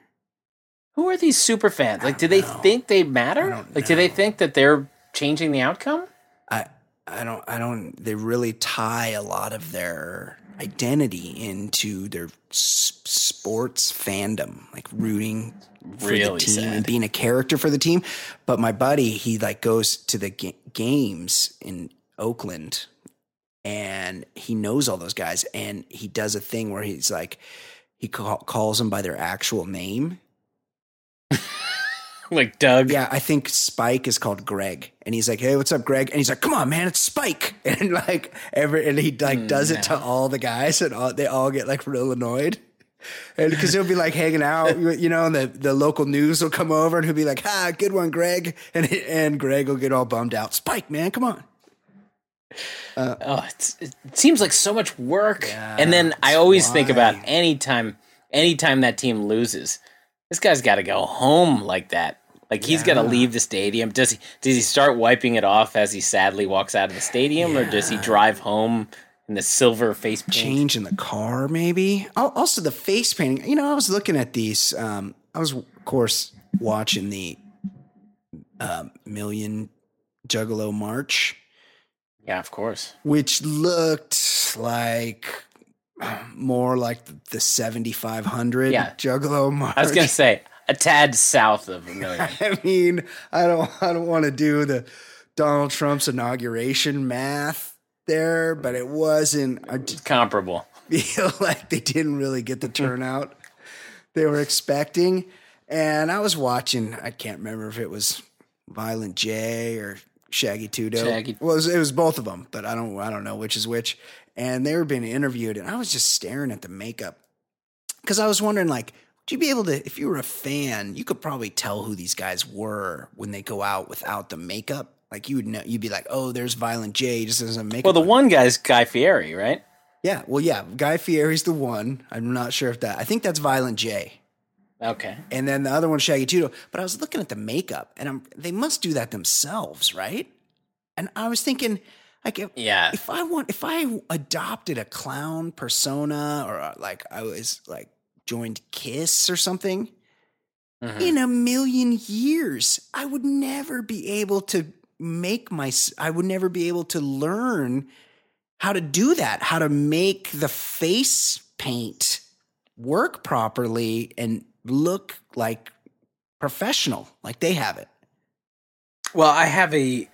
Who are these super fans? Like, do they know. think they matter? Like, do they think that they're changing the outcome? I I don't I don't they really tie a lot of their identity into their s- sports fandom, like rooting for Really the team sad. and being a character for the team. But my buddy, he like goes to the ga- games in Oakland and he knows all those guys and he does a thing where he's like he call, calls them by their actual name Like Doug. yeah, I think Spike is called Greg, and he's like, "Hey, what's up, Greg?" And he's like, "Come on, man, it's Spike!" And like every, and he like does it to all the guys, and all, they all get like real annoyed, and because he'll be like hanging out, you know, and the the local news will come over, and he'll be like, "Ah, good one, Greg," and and Greg will get all bummed out. Spike, man, come on. Oh, it's, it seems like so much work. Yeah, and then I always think about why. anytime, anytime that team loses, this guy's got to go home like that. Like he's got to leave the stadium. Does he? Does he start wiping it off as he sadly walks out of the stadium, or does he drive home in the silver face paint? change in the car, maybe. Also, the face painting. You know, I was looking at these. Um, I was, of course, watching the um, Million Juggalo March, Yeah, of course. which looked like more like the 7500 Yeah. Juggalo March. I was gonna say a tad south of a million. I mean, I don't, I don't want to do the Donald Trump's inauguration math there, but it wasn't. I just Comparable. feel like they didn't really get the turnout they were expecting. And I was watching, I can't remember if it was Violent J or Shaggy Dope. Shaggy. Well, it was, it was both of them, but I don't I don't know which is which. And they were being interviewed, and I was just staring at the makeup because I was wondering, like, would you be able to, if you were a fan, you could probably tell who these guys were when they go out without the makeup. Like you would know, you'd be like, oh, there's Violent J, just doesn't makeup. Well, the on. one guy's Guy Fieri, right? Yeah, well, yeah, Guy Fieri's the one. I'm not sure if that. I think that's Violent J, Okay. and then the other one, Shaggy Tudo. But I was looking at the makeup, and I'm they must do that themselves, right? And I was thinking, like, if, Yeah. if I want, if I adopted a clown persona, or like I was like joined Kiss or something, Mhm. in a million years, I would never be able to make my, I would never be able to learn how to do that, how to make the face paint work properly and look like professional, like they have it. Well, I have a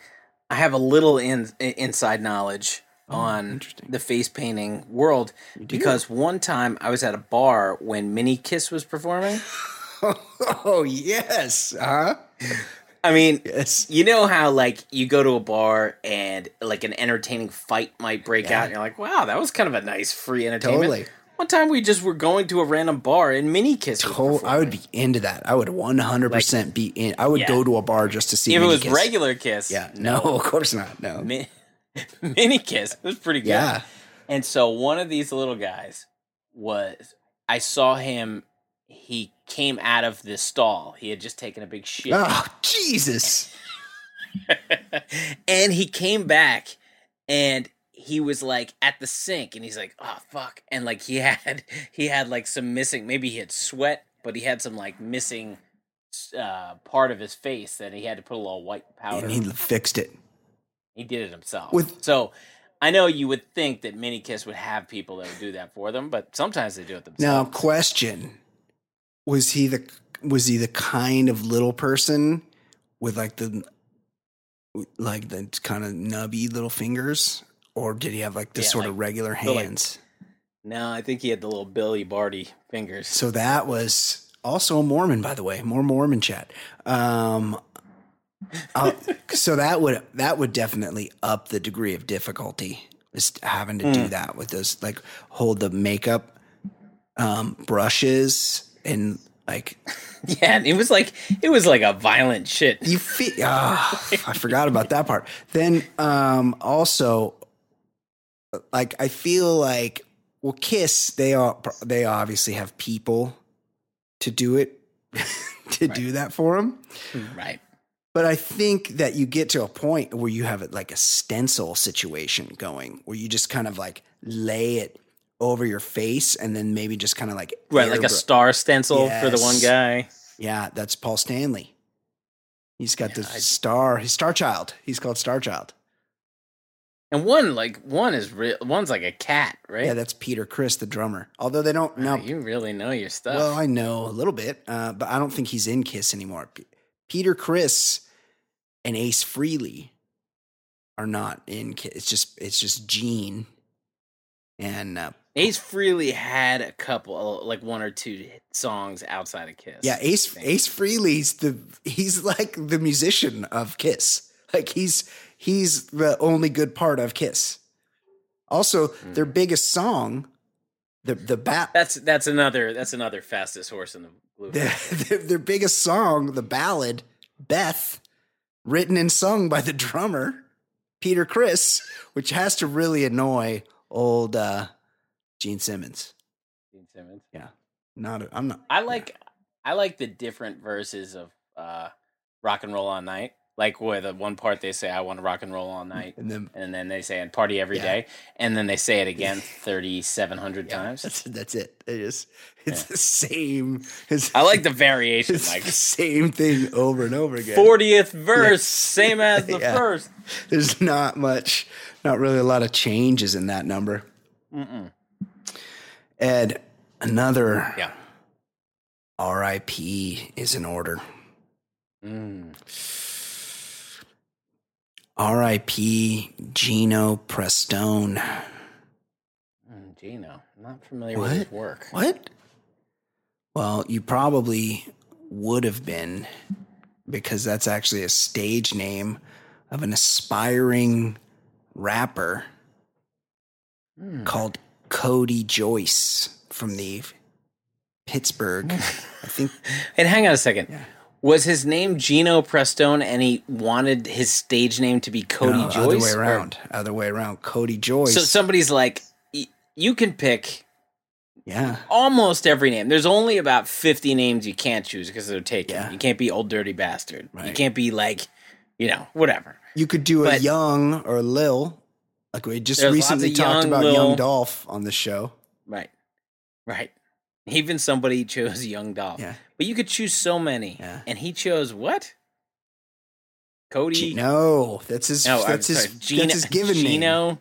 I have a little in, inside knowledge Oh, interesting. the face painting world because one time I was at a bar when Mini Kiss was performing. oh, yes. Huh? I mean, Yes. you know how like you go to a bar and like an entertaining fight might break Yeah. out, and you're like, "Wow, that was kind of a nice free entertainment." Totally. One time we just were going to a random bar and Mini Kiss. was Whole, I would be into that. I would 100% be in. I would Yeah. go to a bar just to see if it was Kiss. regular Kiss. Yeah. No, of course not. No. Mi- Mini Kiss it was pretty good. Yeah. And so one of these little guys was I saw him. He came out of the stall. He had just taken a big shit. Oh, Jesus. and he came back and he was like at the sink and he's like oh fuck and like he had he had like some missing maybe he had sweat but he had some like missing uh part of his face that he had to put a little white powder And he fixed it. He did it himself With- so i know you would think that mini kiss would have people that would do that for them but sometimes they do it themselves. Now, question: Was he the was he the kind of little person with like the like the kind of nubby little fingers, or did he have like the Yeah, sort like- of regular so, like- hands? no i think he had the little billy barty fingers so that was also a Mormon, by the way. More Mormon chat. Um, I'll- so that would that would definitely up the degree of difficulty. Just having to do Hmm. that with those, like hold the makeup um, brushes and like yeah it was like it was like a violent shit You feel. Ah, I forgot about that part. Then, um, also, like I feel like well, Kiss they are they obviously have people to do it to do that for them. right But I think that you get to a point where you have it like a stencil situation going, where you just kind of like lay it over your face and then maybe just kind of like Right, like a airbru- star stencil for the one guy. Yeah, that's Paul Stanley. He's got the I- star. He's Star Child. He's called Star Child. And one like one is real one's like a cat, right? Yeah, that's Peter Criss, the drummer. Although they don't Wow, know. you really know your stuff. Well, I know a little bit, uh, but I don't think he's in Kiss anymore. P- Peter Criss and Ace Frehley are not in It's just it's just Gene and uh, Ace Frehley had a couple like one or two songs outside of Kiss. yeah, Ace. Ace Frehley's the he's like the musician of Kiss. Like he's he's the only good part of Kiss. Also, Hmm. their biggest song, the the bat That's that's another that's another fastest horse in the blue. their, their, their biggest song, the ballad, Beth, written and sung by the drummer, Peter Criss, which has to really annoy old uh, Gene Simmons. Gene Simmons. Yeah. Not, a, I'm not. I like I like the different verses of uh Rock and Roll All Night. Like where the one part they say I want to rock and roll all night. And then And then they say and party every Yeah. day, and then they say it again thirty seven hundred yeah, times. that's that's it. It is. It's Yeah. the same. It's, I like the variation, it's like the same thing over and over again. fortieth verse, same as the first. There's not much, not really a lot of changes in that number. Mm-mm. Ed, another Yeah. R.I.P. is in order. Mm. R.I.P. Geno Prestone. Mm, Geno, not familiar What? with his work. What? Well, you probably would have been because that's actually a stage name of an aspiring rapper Mm. called Cody Joyce from the Pittsburgh. I think And hang on a second. Yeah. Was his name Geno Prestone, and he wanted his stage name to be Cody no, Joyce? other way or- around. Other way around. Cody Joyce. So somebody's like, y- you can pick yeah. almost every name. There's only about 50 names you can't choose because they're taken. Yeah. You can't be old dirty bastard. You can't be like, you know, whatever. You could do a young or Lil. Like we just recently talked young about Lil. Young Dolph on the show. Right. Right. Even somebody chose Young Dolph. Yeah. But you could choose so many. Yeah. And he chose what? Cody. G- no, that's his. No, that's his. Geno, that's his given name. Geno.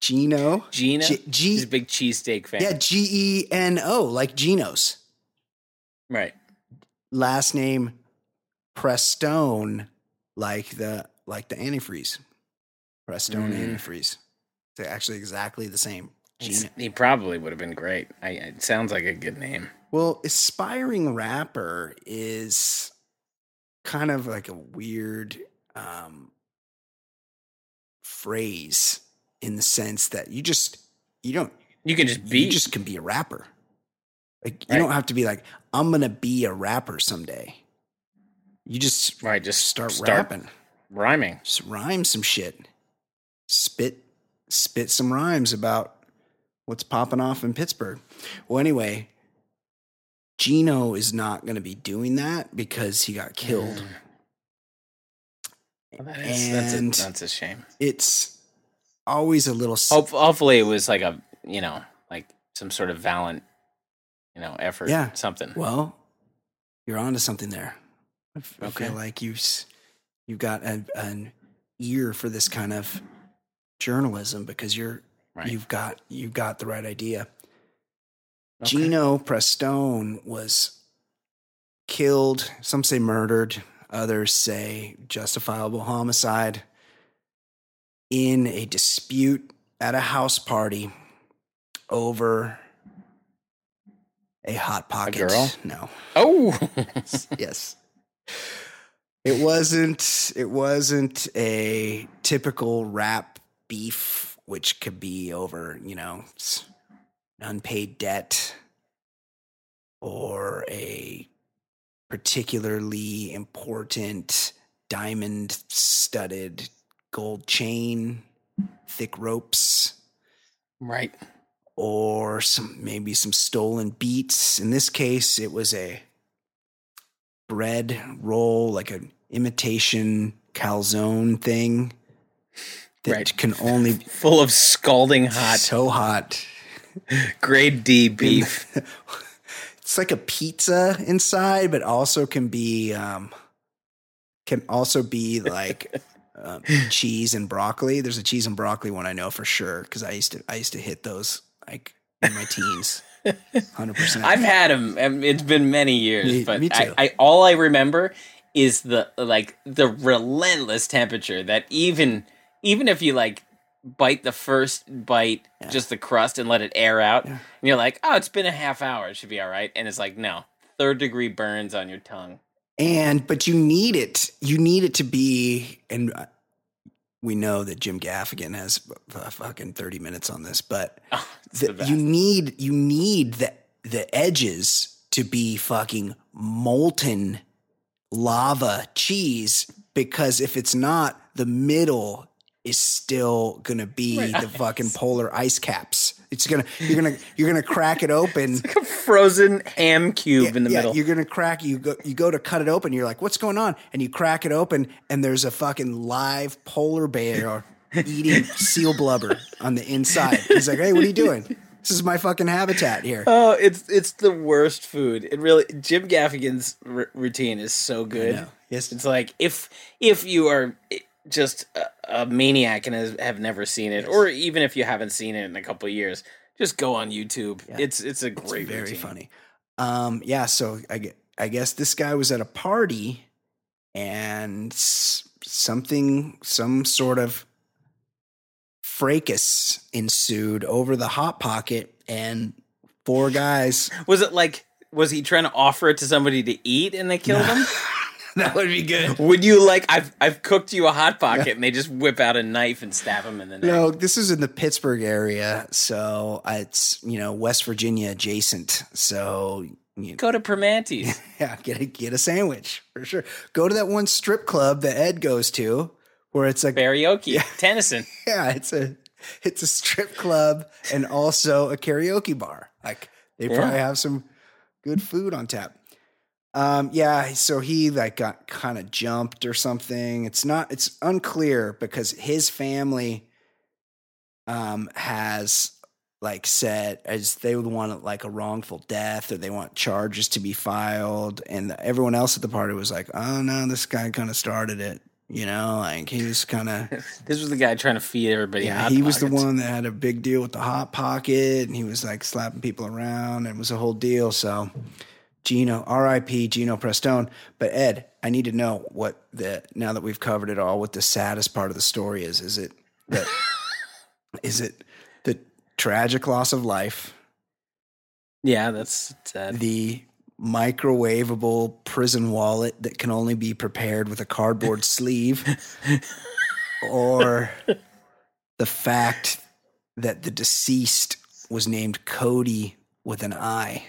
Geno. Gina. G- He's G- a big cheesesteak fan. yeah, G E N O, like Geno's Right. last name. Prestone, like the like the antifreeze. Prestone Mm. antifreeze. They're actually exactly the same. Geno. He probably would have been great. I, it sounds like a good name. Well, aspiring rapper is kind of like a weird um, phrase in the sense that you just you don't You can just be. you just can be a rapper. Like you Right. don't have to be like I'm gonna be a rapper someday. You just right. Just start, start rapping, rhyming. just rhyme some shit, spit spit some rhymes about what's popping off in Pittsburgh. Well, anyway, Geno is not going to be doing that because he got killed. Well, that is, that's, And- a, that's a shame. It's always a little. Hope, hopefully, it was like a you know like some sort of valiant you know effort. Yeah. something. Well, you're onto something there. I Okay. feel like you've you've got a, an ear for this kind of journalism because you're Right. you've got you've got the right idea. Okay. Geno Prestone was killed. Some say murdered. Others say justifiable homicide in a dispute at a house party over a hot pocket. girl? No. Oh, yes. It wasn't it wasn't a typical rap beef which could be over, you know, unpaid debt or a particularly important diamond studded gold chain, thick ropes right. or some maybe some stolen beats. In this case, it was a bread roll, like an imitation calzone thing that Right. can only be Full of scalding hot so hot. grade D beef. It's like a pizza inside, but also can be um, can also be like um, cheese and broccoli. There's a cheese and broccoli one I know for sure because I used to I used to hit those like in my teens, hundred percent. I've had them. It's been many years, Me- but me too. I, I all I remember is the like the relentless temperature that even even if you like bite the first bite, Yeah. just the crust, and let it air out, Yeah. and you're like, oh, it's been a half hour, it should be all right, and it's like, no, third degree burns on your tongue. and but you need it. You need it to be and. uh, We know that Jim Gaffigan has f- fucking thirty minutes on this, but Oh, the- the you need you need the the edges to be fucking molten lava cheese because if it's not the middle is still gonna be Right. the fucking polar ice caps it's gonna you're gonna you're gonna crack it open Like a frozen ham cube in the yeah, middle. You're gonna crack. You go. You go to cut it open. You're like, "What's going on?" And you crack it open, and there's a fucking live polar bear eating seal blubber on the inside. He's like, "Hey, what are you doing? This is my fucking habitat here." Oh, it's it's the worst food. It really Jim Gaffigan's r- routine is so good. know. Yes. it's like if if you are just a, a maniac and has, have never seen it, or even if you haven't seen it in a couple of years, just go on YouTube. Yeah. It's it's a It's great, very routine. funny. Um, yeah. So I I guess this guy was at a party, and something, some sort of fracas ensued over the hot pocket, and four guys Was it like was he trying to offer it to somebody to eat and they killed him? that would be good. Would you like I've I've cooked you a hot pocket and they just whip out a knife and stab him in the neck? No, this is in the Pittsburgh area, so it's you know West Virginia adjacent. So you, Go to Primanti's. yeah, get a get a sandwich for sure. Go to that one strip club that Ed goes to, where it's like Karaoke. Tennyson. yeah, it's a it's a strip club and also a karaoke bar. Like they Yeah. probably have some good food on tap. Um, yeah, so he like got kind of jumped or something. It's not it's unclear because his family um has like said as they would want like a wrongful death or they want charges to be filed and everyone else at the party was like oh no this guy kind of started it you know like he was kind of This was the guy trying to feed everybody. yeah, he was the one that had a big deal with the hot pocket, and he was like slapping people around, and it was a whole deal. So, Geno, R.I.P. Geno Prestone. But Ed, I need to know what the now that we've covered it all, what the saddest part of the story is. Is it that? is it the tragic loss of life, Yeah, that's sad. the microwavable prison wallet that can only be prepared with a cardboard sleeve, or the fact that the deceased was named Cody with an I.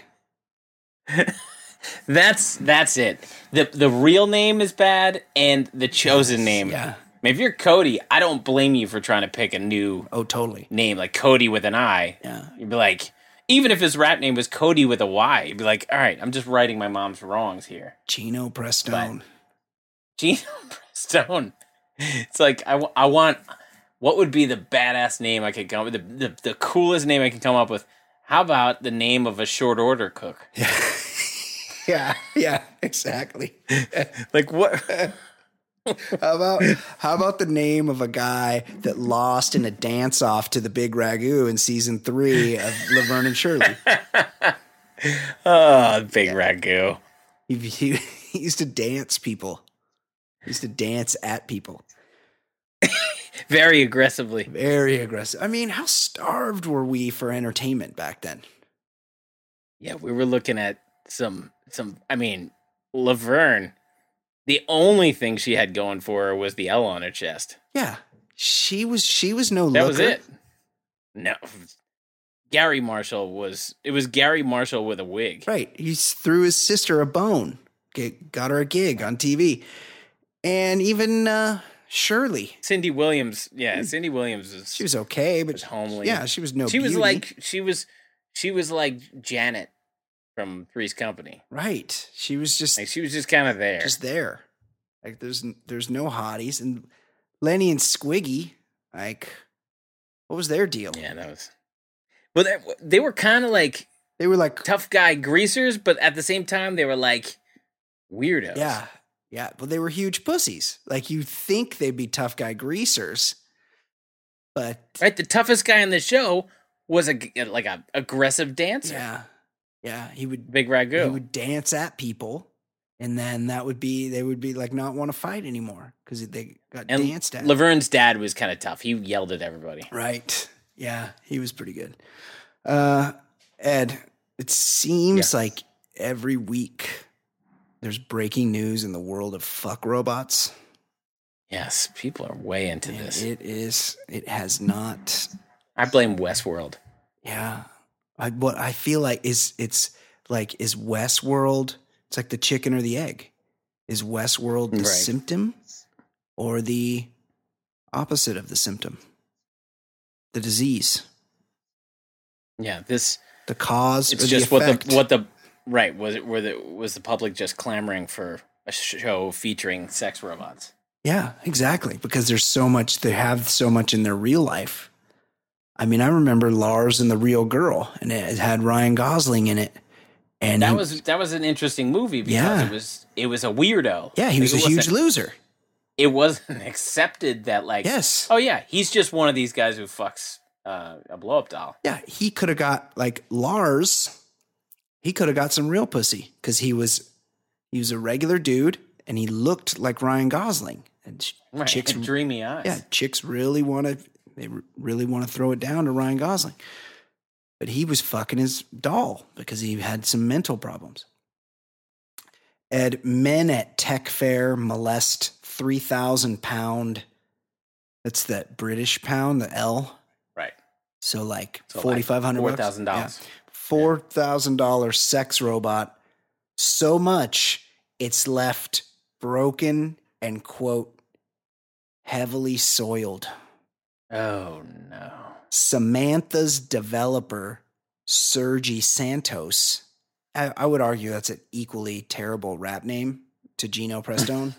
That's that's it. the The real name is bad, and the chosen name. Yeah. I mean, if you're Cody, I don't blame you for trying to pick a new Oh, totally. name like Cody with an I. Yeah. You'd be like, even if his rap name was Cody with a Y, you'd be like, all right, I'm just righting my mom's wrongs here. Geno Prestone. Geno Prestone. It's like I, I want. What would be the badass name I could come up with? The, the the coolest name I could come up with. How about the name of a short order cook? Yeah, yeah, yeah, exactly. Like what? How about how about the name of a guy that lost in a dance off to the Big Ragu in season three of Laverne and Shirley? oh, big ragu. He, he, he used to dance people. He used to dance at people. Very aggressively. Very aggressive. I mean, how starved were we for entertainment back then? Yeah, we were looking at some some. I mean, Laverne. The only thing she had going for her was the L on her chest. Yeah, she was she was no That looker. was it. No, Garry Marshall was. It was Garry Marshall with a wig. Right. He threw his sister a bone, get, got her a gig on TV. And even uh, Shirley, Cindy Williams. Yeah, hmm. Cindy Williams was. she was okay, but was homely. yeah, she was no she was beauty. like she was she was like Janet from Three's Company. right. She was just Like she was just kind of there. just there. Like there's there's no hotties and Lenny and Squiggy, like what was their deal? yeah, that was. Well, they, they were kind of like They were like tough guy greasers, but at the same time they were like weirdos. yeah. Yeah, but they were huge pussies. Like you think they'd be tough guy greasers. But Right. The toughest guy in the show was a like a aggressive dancer. yeah. Yeah, he would Big ragu. he would dance at people and then that would be they would be like not want to fight anymore because they got and danced at Laverne's dad was kind of tough. He yelled at everybody. right yeah he was pretty good uh ed it seems like every week there's breaking news in the world of fuck robots Yes, people are way into and this. it is it has not I blame Westworld. yeah I, what i feel like is it's like is westworld it's like the chicken or the egg is westworld the Right. symptom or the opposite of the symptom the disease Yeah, this the cause it's just the what the what the right was it were the was the public just clamoring for a show featuring sex robots. yeah exactly because there's so much they have so much in their real life i mean i remember lars and the real girl and it had ryan gosling in it and That he- was that was an interesting movie because Yeah. it was it was a weirdo. yeah he Like, was a huge loser It wasn't accepted that like yes oh yeah he's just one of these guys who fucks uh, a blow up doll. Yeah, he could have got like Lars. He could have got some real pussy because he was he was a regular dude and he looked like Ryan Gosling. And Right. chicks, dreamy eyes. yeah, chicks really want to they really want to throw it down to Ryan Gosling. But he was fucking his doll because he had some mental problems. Ed, men at tech fair molest three thousand pound. That's that British pound, the L. Right. So like So like forty five hundred Four thousand Yeah. Dollars. Four thousand dollar sex robot. So much it's left broken and quote heavily soiled. Oh no. Samantha's developer, Sergi Santos. I, I would argue that's an equally terrible rap name to Geno Prestone.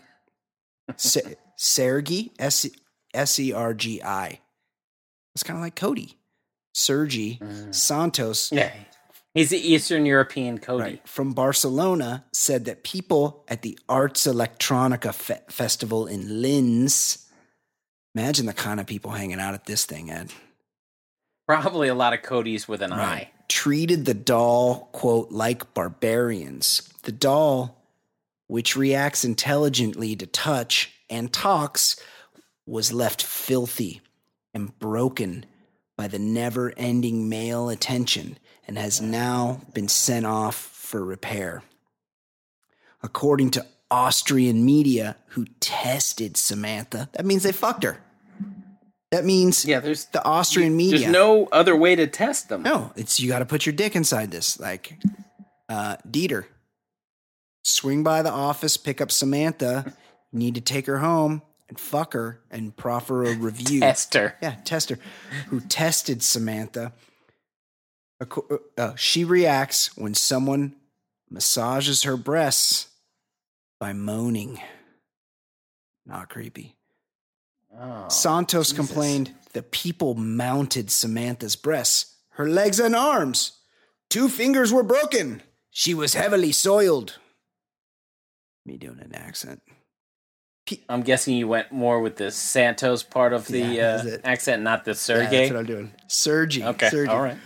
Se- Sergi, S S E R G I. It's kind of like Cody. Sergi Mm. Santos Yeah. He's the Eastern European Cody. right, from Barcelona said that people at the Ars Electronica fe- Festival in Linz, imagine the kind of people hanging out at this thing, Ed, Probably a lot of Codys with an eye. treated the doll, quote, like barbarians. The doll, which reacts intelligently to touch and talks, was left filthy and broken by the never ending male attention and has now been sent off for repair. according to Austrian media who tested Samantha. That means they fucked her. That means Yeah, there's the Austrian media. there's no other way to test them. No, it's you got to put your dick inside this. Like, uh, Dieter, swing by the office, pick up Samantha. You need to take her home and fuck her and proffer a review. Tester. Yeah, tester who tested Samantha. Acco- uh, she reacts when someone massages her breasts by moaning. Not creepy. Oh, Santos Jesus. complained the people mounted Samantha's breasts, her legs and arms. Two fingers were broken. She was heavily soiled. Me doing an accent. I'm guessing you went more with the Santos part of the Yeah, uh, accent, not the Yeah, Sergey. that's what I'm doing. Sergey. okay, Sergey. all right.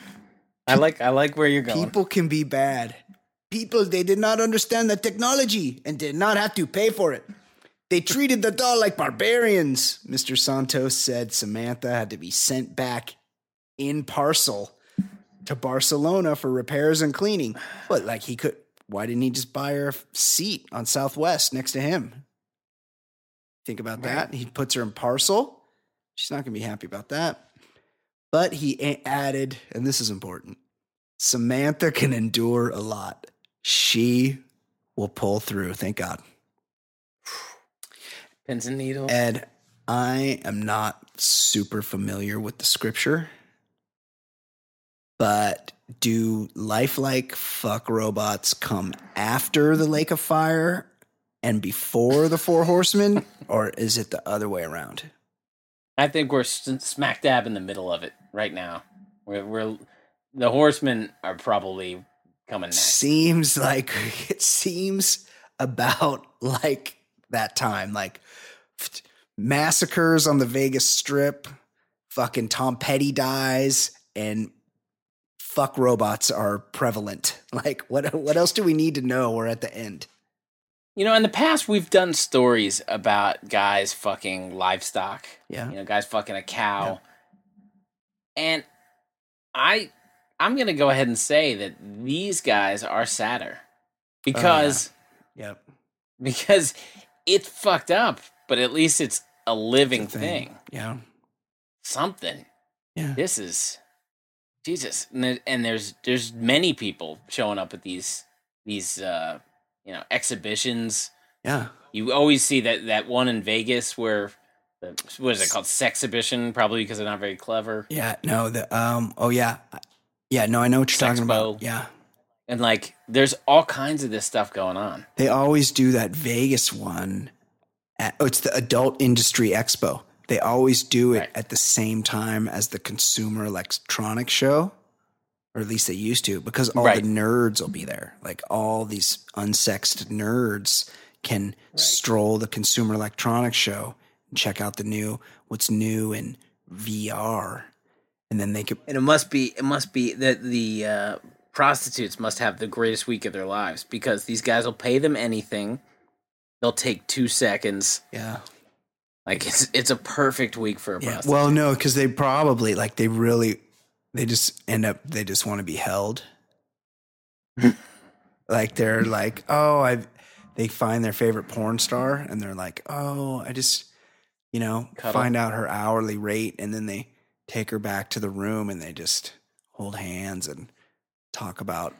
I like I like where you're going. People can be bad. People, they did not understand the technology and did not have to pay for it. They treated the doll like barbarians. Mr. Santos said Samantha had to be sent back in parcel to Barcelona for repairs and cleaning. But like he could, why didn't he just buy her a seat on Southwest next to him? Think about that. He puts her in parcel. She's not going to be happy about that. But he a- added, and this is important Samantha can endure a lot. She will pull through. Thank God. Pins and needles. Ed, I am not super familiar with the scripture, but do lifelike fuck robots come after the lake of fire and before the four horsemen, or is it the other way around? I think we're smack dab in the middle of it right now. We're, we're the horsemen are probably coming next. Seems like it seems about like that time, like massacres on the Vegas Strip, fucking Tom Petty dies, and fuck robots are prevalent. Like, what what else do we need to know? We're at the end. You know, in the past we've done stories about guys fucking livestock. Yeah. You know, guys fucking a cow. And I I'm going to go ahead and say that these guys are sadder. Because Yep. because it's fucked up, but at least it's a living thing. Yeah. Something. Yeah. This is Jesus. And there's there's many people showing up at these these uh you know exhibitions. Yeah. You always see that that one in Vegas where the, what is it called? Sexhibition, probably because they're not very clever. Yeah. No, the um oh yeah. Yeah, no, I know what you're talking about. Yeah. And like there's all kinds of this stuff going on. They always do that Vegas one. At, oh, it's the Adult Industry Expo. They always do it Right. at the same time as the Consumer Electronics Show, or at least they used to, because all Right. the nerds will be there. Like all these unsexed nerds can stroll the Consumer Electronics Show and check out the new what's new in VR, and then they could. And it must be it must be that the uh, prostitutes must have the greatest week of their lives because these guys will pay them anything. They'll take two seconds. Yeah. Like it's it's a perfect week for a Yeah. prostitute. Well, no, because they probably like they really they just end up they just want to be held. like they're like, oh, I. They find their favorite porn star and they're like, oh, I just, you know, Cuddle. find out her hourly rate, and then they take her back to the room and they just hold hands and talk about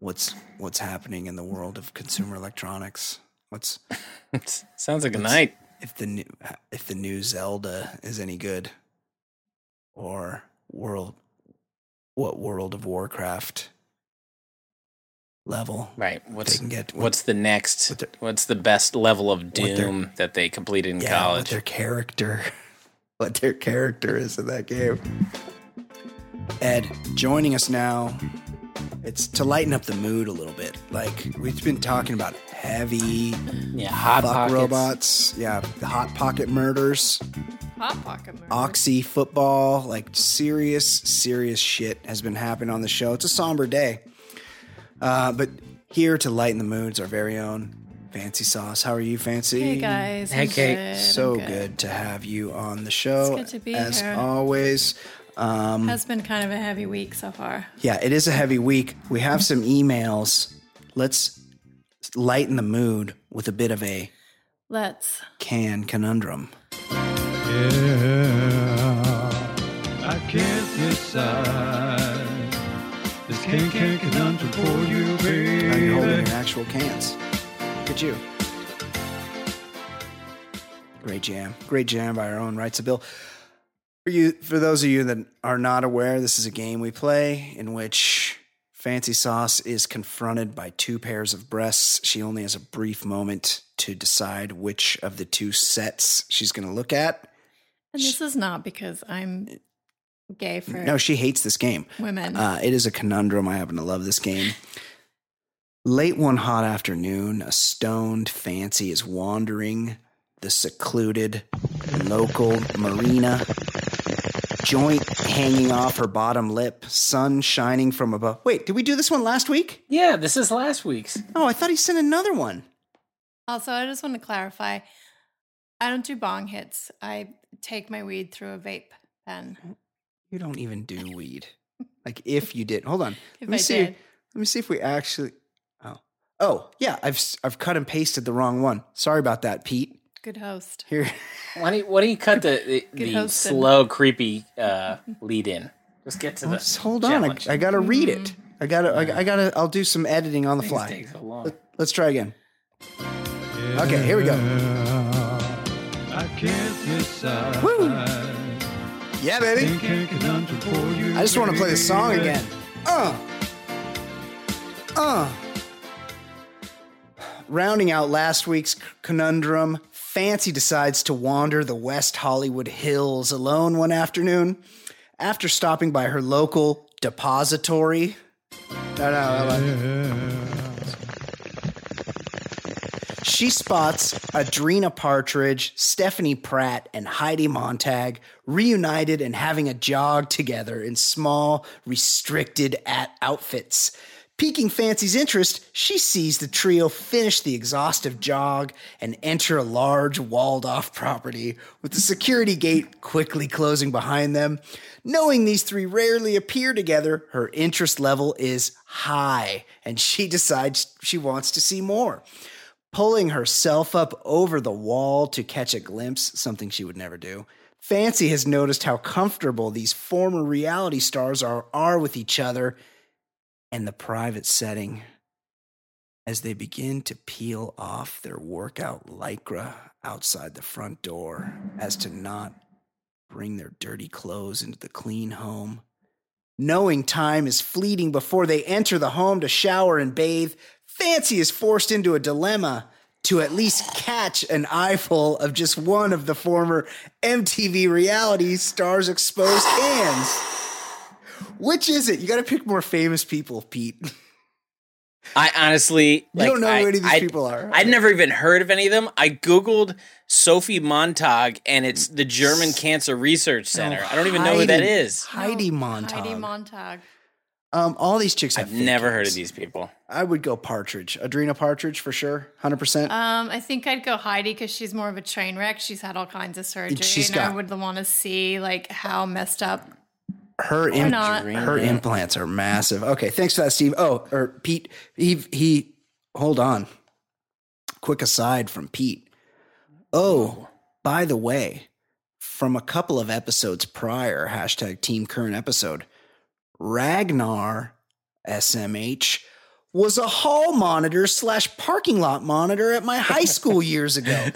what's what's happening in the world of consumer electronics. What's sounds like a night. if the new if the new Zelda is any good, or world what World of Warcraft level Right. they What's can get. what's the next? their- What's the best level of their- Doom that they completed in yeah, what their character, what their character is in that game. Ed, joining us now. It's to lighten up the mood a little bit. Like we've been talking about heavy Yeah, hot robots. Yeah, the hot pocket murders. Hot pocket murder. Oxy football, like serious, serious shit has been happening on the show. It's a somber day. Uh, but here to lighten the mood is our very own Fancy Sauce. How are you, Fancy? Hey guys. Hey, I'm Kate. good, So good. to have you on the show. It's good to be as here. always. Um, Has been kind of a heavy week so far. yeah, it is a heavy week. We have some emails. Let's lighten the mood with a bit of a Let's. can conundrum. Yeah, I can't decide. This can can conundrum for you, Now you're holding baby. your actual cans. Look at you. Great jam. Great jam by our own rights of Bill. For you for those of you that are not aware, this is a game we play in which Fancy Sauce is confronted by two pairs of breasts. She only has a brief moment to decide which of the two sets she's going to look at. And this is not because I'm gay for No, she hates this game. women. Uh, it is a conundrum. I happen to love this game. Late one hot afternoon, a stoned fancy is wandering the secluded local marina. Joint hanging off her bottom lip, sun shining from above. Wait, did we do this one last week? Yeah, this is last week's. Oh, I thought he sent another one. also, I just want to clarify I don't do bong hits. I take my weed through a vape pen. You don't even do weed. Like if you did. Hold on. If Let me I see. did. Let me see if we actually. Oh, oh yeah. I've I've cut and pasted the wrong one. Sorry about that, Pete. Good host. Here. Why do you, why do you cut the the, the slow, creepy uh, lead in? Just get to Well, the. just hold on. I. I gotta read it. I gotta. I, I gotta. I'll do some editing on the Things fly. take so long. Let, let's try again. Okay, here we go. I can't decide. Woo. Yeah, baby. Can can conundrum for you, I just want to play the song again. Uh. Uh. Rounding out last week's conundrum, Fancy decides to wander the West Hollywood hills alone one afternoon after stopping by her local depository. No, no, I like She spots Audrina Partridge, Stephanie Pratt, and Heidi Montag reunited and having a jog together in small, restricted at outfits. Piquing Fancy's interest, she sees the trio finish the exhaustive jog and enter a large walled off property, with the security gate quickly closing behind them. Knowing these three rarely appear together, her interest level is high, and she decides she wants to see more pulling herself up over the wall to catch a glimpse, something she would never do. Fancy has noticed how comfortable these former reality stars are, are with each other and the private setting as they begin to peel off their workout lycra outside the front door as to not bring their dirty clothes into the clean home. Knowing time is fleeting before they enter the home to shower and bathe, Fancy is forced into a dilemma to at least catch an eyeful of just one of the former MTV reality stars' exposed hands. Which is it? You got to pick more famous people, Pete. I honestly You don't know I, who any of these I- people are. I'd never even heard of any of them. I googled Sophie Montag, and it's the German Cancer Research Center. I don't even know who that is. Heidi- is. Heidi No, Montag. Heidi Montag. Um, all these chicks have I've fake never heard names. of these people. I would go Partridge, Audrina Partridge for sure, hundred percent. Um, I think I'd go Heidi because she's more of a train wreck. She's had all kinds of surgery, she's and got- I would want to see like how messed up. Her im- not? her implants are massive. Okay, thanks for that, Steve. Oh, or Pete. He he. Hold on. Quick aside from Pete. Oh, by the way, from a couple of episodes prior, hashtag Team Current episode, Ragnar SMH was a hall monitor slash parking lot monitor at my high school years ago.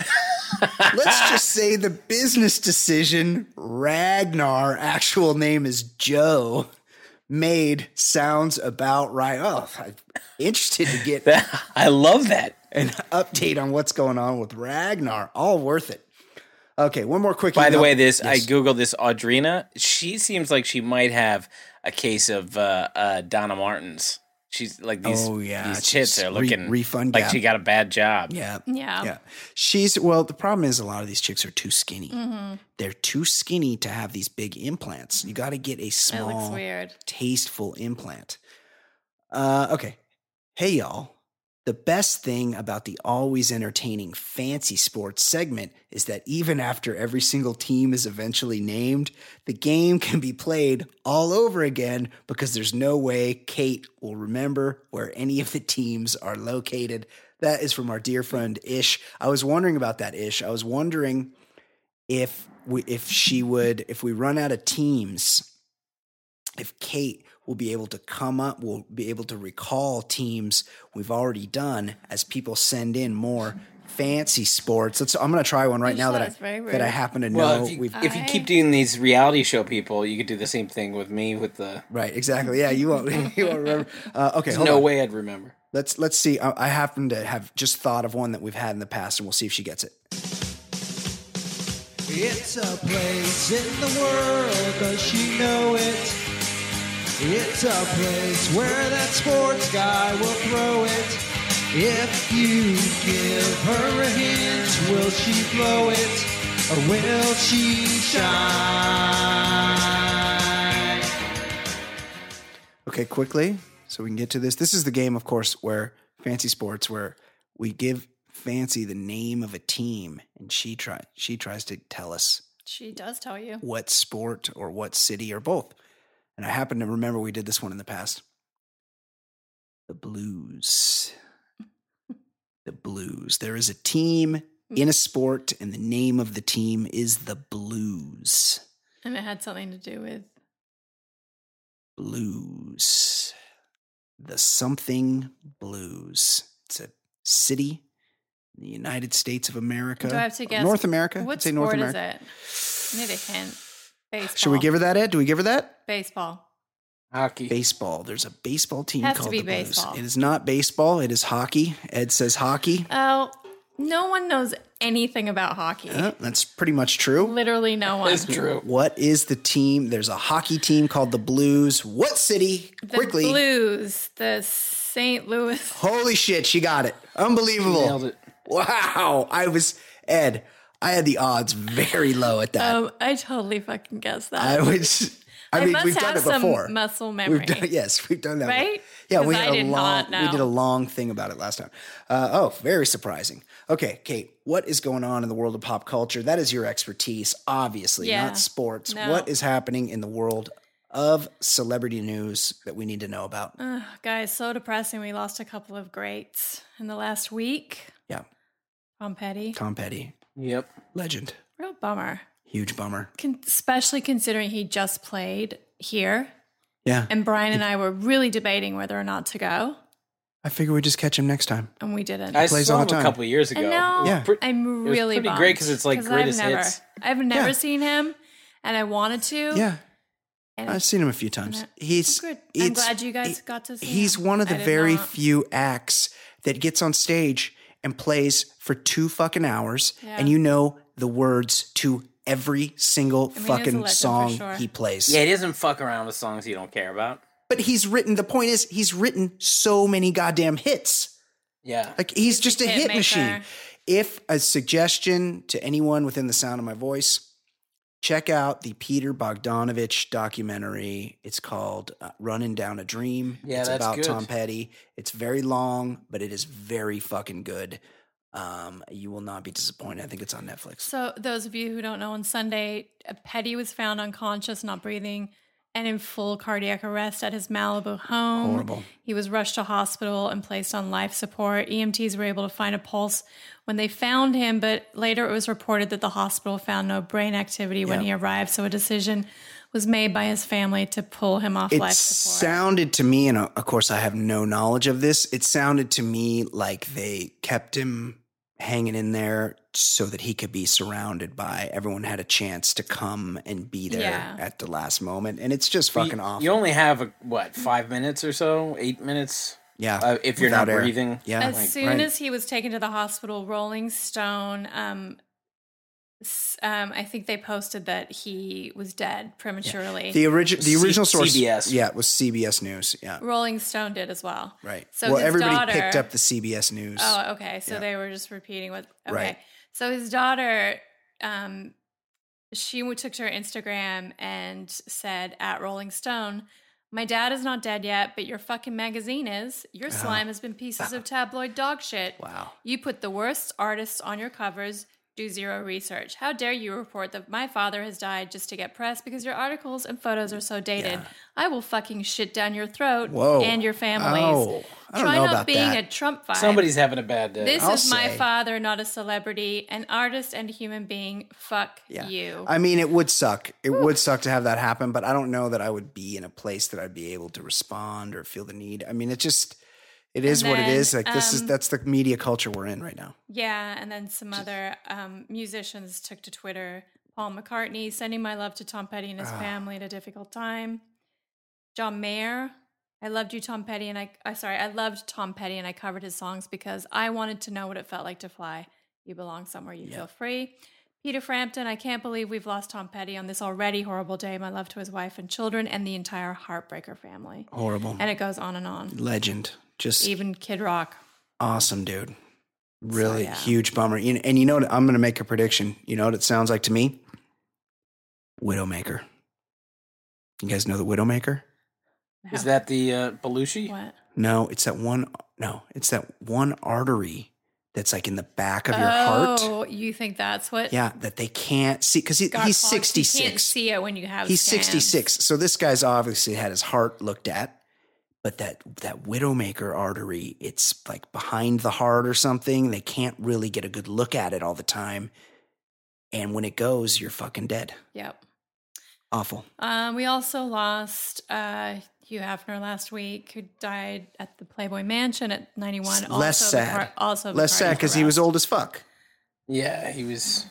Let's just say the business decision Ragnar, actual name is Joe, made sounds about right. Oh, I'm interested to get I love that. an update on what's going on with Ragnar. All worth it. Okay, one more quick. By the way, this I googled this Audrina. She seems like she might have a case of uh, uh, Donna Martins. She's like these. Oh, yeah, these chits are re- looking refund like gap. she got a bad job. Yeah. Yeah. Yeah. She's well, the problem is a lot of these chicks are too skinny. Mm-hmm. They're too skinny to have these big implants. You got to get a small weird. tasteful implant. Uh okay. Hey y'all. The best thing about the always entertaining fancy sports segment is that even after every single team is eventually named, the game can be played all over again because there's no way Kate will remember where any of the teams are located. That is from our dear friend Ish. I was wondering about that Ish. I was wondering if we if she would if we run out of teams if Kate will be able to come up, we'll be able to recall teams we've already done as people send in more fancy sports. Let's. I'm going to try one right You now that I that I happen to know. Well, if you, we've if you keep doing these reality show people, you could do the same thing with me with the. right exactly. Yeah, you won't. You won't remember. Uh, okay, There's hold no on. way I'd remember. Let's let's see. I, I happen to have just thought of one that we've had in the past, and we'll see if she gets it. It's a place in the world, does she know it? It's a place where that sports guy will throw it. If you give her a hint, will she blow it? Or will she shine? Okay, quickly, so we can get to this. This is the game, of course, where fancy sports, where we give Fancy the name of a team, and she try she tries to tell us She does tell you. what sport or what city or both. And I happen to remember we did this one in the past. The Blues. The Blues. There is a team hmm. in a sport, and the name of the team is the Blues. And it had something to do with Blues. The something Blues. It's a city in the United States of America. Do I have to guess North America. what I'd say North is America. it? Need a hint. Baseball. Should we give her that, Ed? Do we give her that? baseball? Hockey. Baseball. There's a baseball team Has to called be the Blues. baseball. It is not baseball. It is hockey. Ed says hockey. Oh, no one knows anything about hockey. Uh, that's pretty much true. Literally no one. It's true. What is the team? There's a hockey team called the Blues. What city? The Quickly. Blues, the St. Louis. Holy shit, she got it. Unbelievable. Nailed it. Wow. I was Ed. I had the odds very low at that. Um, I totally fucking guessed that. I was. I, I mean, we've done it some before. muscle memory. We've done, yes, we've done that. Right? Yeah, we had I a did long. We did a long thing about it last time. Uh, oh, very surprising. Okay, Kate, what is going on in the world of pop culture? That is your expertise, obviously, Yeah. not sports. No. What is happening in the world of celebrity news that we need to know about? Ugh, guys, so depressing. We lost a couple of greats in the last week. Yeah, Tom Petty. Tom Petty, Yep. legend, Real bummer. huge bummer. Con- especially considering he just played here. Yeah, And Brian and I were really debating whether or not to go, I figure we'd just catch him next time. and we didn't. I plays saw all him the a couple of years ago. And now Yeah. Pre- I'm was really pretty bummed, great 'cause it's like greatest I've never, hits. I've never Yeah. seen him, and I wanted to. Yeah, and I've seen him a few times. Yeah. He's good. I'm glad you guys it- got to see He's him. one of the very not. few acts that gets on stage and plays for two fucking hours, Yeah. and you know the words to every single I mean, fucking song sure. he plays. Yeah, he doesn't fuck around with songs you don't care about. But he's written. The point is, he's written so many goddamn hits. Yeah. Like he's just a hit hit machine. If a suggestion to anyone within the sound of my voice, check out the Peter Bogdanovich documentary. It's called uh, "Running Down a Dream." Yeah, it's that's about good. Tom Petty. It's very long, but it is very fucking good. Um, you will not be disappointed. I think it's on Netflix. So, those of you who don't know, on Sunday, uh, Petty was found unconscious, not breathing, and in full cardiac arrest at his Malibu home. Horrible. He was rushed to hospital and placed on life support. EMTs were able to find a pulse when they found him, but later it was reported that the hospital found no brain activity when he arrived. So, a decision was made by his family to pull him off It life support. sounded to me, and uh, of course, I have no knowledge of this. It sounded to me like they kept him hanging in there so that he could be surrounded by everyone had a chance to come and be there Yeah. at the last moment, and it's just fucking you, awful. You only have a, what five minutes or so, eight minutes, yeah, uh, if you're not air. breathing. Yeah, As Like, soon right. as he was taken to the hospital, Rolling Stone, um, s- um, I think they posted that he was dead prematurely. the original the C- source. CBS. Yeah, it was CBS News. Yeah, Rolling Stone did as well. right. So well, his everybody daughter- picked up the CBS News. Oh, okay. So Yeah. they were just repeating what. Okay. Right. So his daughter, um, she took to her Instagram and said at Rolling Stone, My dad is not dead yet, but your fucking magazine is. Your slime has been pieces of tabloid dog shit. Wow. You put the worst artists on your covers, do zero research. How dare you report that my father has died just to get press because your articles and photos are so dated? Yeah. I will fucking shit down your throat Whoa. and your families. Oh, I don't Try know not about being that. a Trump vibe. Somebody's having a bad day. This I'll is my say. father, not a celebrity, an artist and a human being. Fuck Yeah. you. I mean, it would suck. It would suck to have that happen, but I don't know that I would be in a place that I'd be able to respond or feel the need. I mean, it just it is what it is. Like this is um, that's the media culture we're in right now. Yeah, and then some other um, musicians took to Twitter. Paul McCartney sending my love to Tom Petty and his Ah. family at a difficult time. John Mayer, I loved you, Tom Petty, and I, I sorry, I loved Tom Petty, and I covered his songs because I wanted to know what it felt like to fly. You belong somewhere you Yeah. feel free. Peter Frampton, I can't believe we've lost Tom Petty on this already horrible day. My love to his wife and children and the entire Heartbreaker family. Horrible. And it goes on and on. Legend. Just Even Kid Rock. awesome, dude. Really yeah. huge bummer. You- And you know what? I'm going to make a prediction. You know what it sounds like to me? Widowmaker. You guys know the Widowmaker? Is that the uh, Belushi? What? No, it's that one. No, it's that one artery that's like in the back of your heart. Oh, you think that's what? Yeah, that they can't see because he, he's Fox, You can't 66. see it when you have. He's scans. 66. So this guy's obviously had his heart looked at, but that that widowmaker artery, it's like behind the heart or something. They can't really get a good look at it all the time. And when it goes, you're fucking dead. Yep. Awful. Um, we also lost uh, Hugh Hefner last week, who died at the Playboy Mansion at 91. It's less also sad. car- also Less sad because he was old as fuck. Yeah, he was he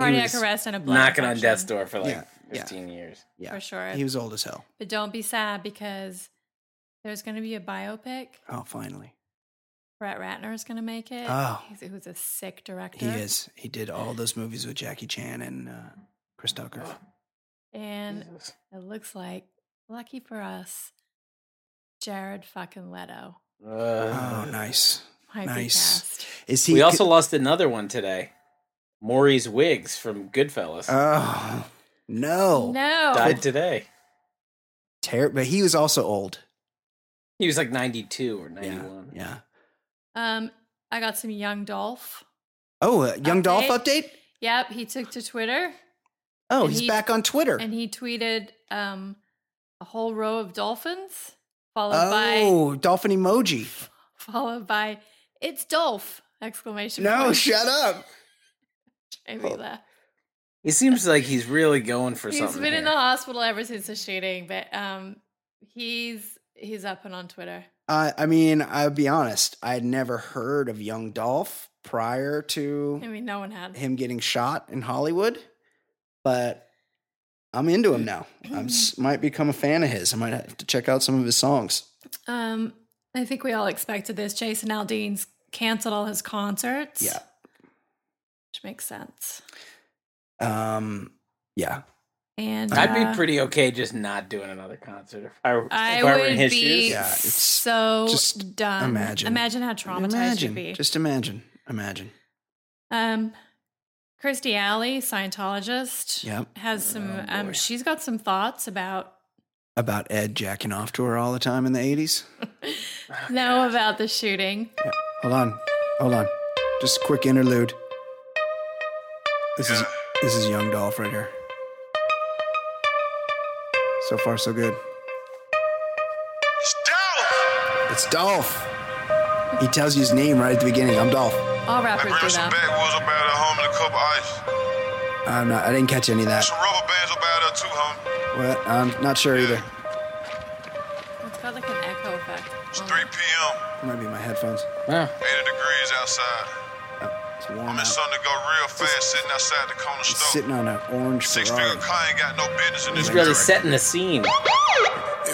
cardiac was arrest and a blood knocking on death's door for like Yeah, yeah. 15 years. Yeah, for sure. he was old as hell. but don't be sad because there's going to be a biopic. Oh, finally, Brett Ratner is going to make it. Oh. He's, who's a sick director. he is. He did all those movies with Jackie Chan and uh, Chris Tucker. And Jesus. it looks like, lucky for us, Jared fucking Leto Uh, Oh, nice. Nice. Is he? we also lost another one today. Morrie's Wigs from Goodfellas Oh no! No. died today. Ter- but he was also old. He was like 92 or 91. yeah. Um, I got some young Dolph. Oh, uh, Young Dolph Update? update. Yep, he took to Twitter Oh, he's he- back on Twitter. and he tweeted um a whole row of dolphins followed by Oh, dolphin emoji. followed by it's Dolph exclamation No, point. shut up. Made me laugh. He seems like he's really going for He's something. He's been in the hospital ever since the shooting, but um he's he's up and on Twitter. Uh, I mean, I'll be honest. I had never heard of Young Dolph prior to. I mean no one had. him getting shot in Hollywood, but I'm into him now. I might become a fan of his. I might have to check out some of his songs. Um I think we all expected this. Jason Aldean's canceled all his concerts. Yeah. Which makes sense. Um. Yeah. And I'd uh, be pretty okay just not doing another concert if I, were- I I were would in his be shoes. Yeah, it's- so just done. imagine. Imagine how traumatized imagine. you'd be. Just imagine. Imagine. um, Kirstie Alley, Scientologist, Yep. has some. Oh, um, she's got some thoughts about About Ed jacking off to her all the time in the 80s. No, about the shooting. Hold on. Hold on. Just a quick interlude. This is this is Young Dolph right here. So far so good. It's Dolph. He tells you his name right at the beginning. I'm Dolph. All rappers do that. Backwoods up out of home and a cup of ice. I'm not I didn't catch any of that. Some rubber bands up out there too, homie. What? I'm not sure either. It's got like an echo effect. It's 3 p.m. It might be my headphones. Wow. 80 degrees outside. Oh, it's warm I'm in out. something to go real fast sitting outside the corner He's store. sitting on an orange Six Ferrari. figure car ain't got no business in this He's really country. setting the scene.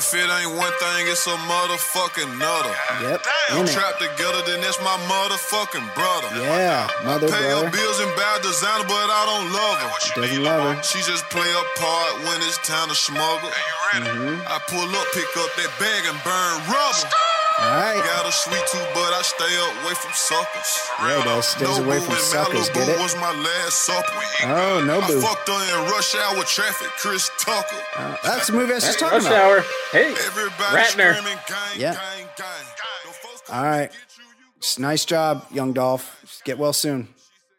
If it ain't one thing, it's a motherfucking nutter. Yep. I'm trapped together, then it's my motherfucking brother. Yeah, mother Pay her bills and buy designer, but I don't love her. Doesn't love her. She just play a part when it's time to smuggle. Mm-hmm. I pull up, pick up that bag and burn rubber. All right. Got a sweet tooth, but I stay away from suckers. Yeah, he does. Stays away from in suckers, Malibu get it? was my last supper. Oh, no I boo. fucked her in rush hour traffic, Chris Tucker. Uh, that's the movie I was just talking Rush about. hour. Hey, Everybody Ratner. gang, Yeah. gang, gang. The folks come All right. get you, you Just Nice job, young Dolph. Get well soon.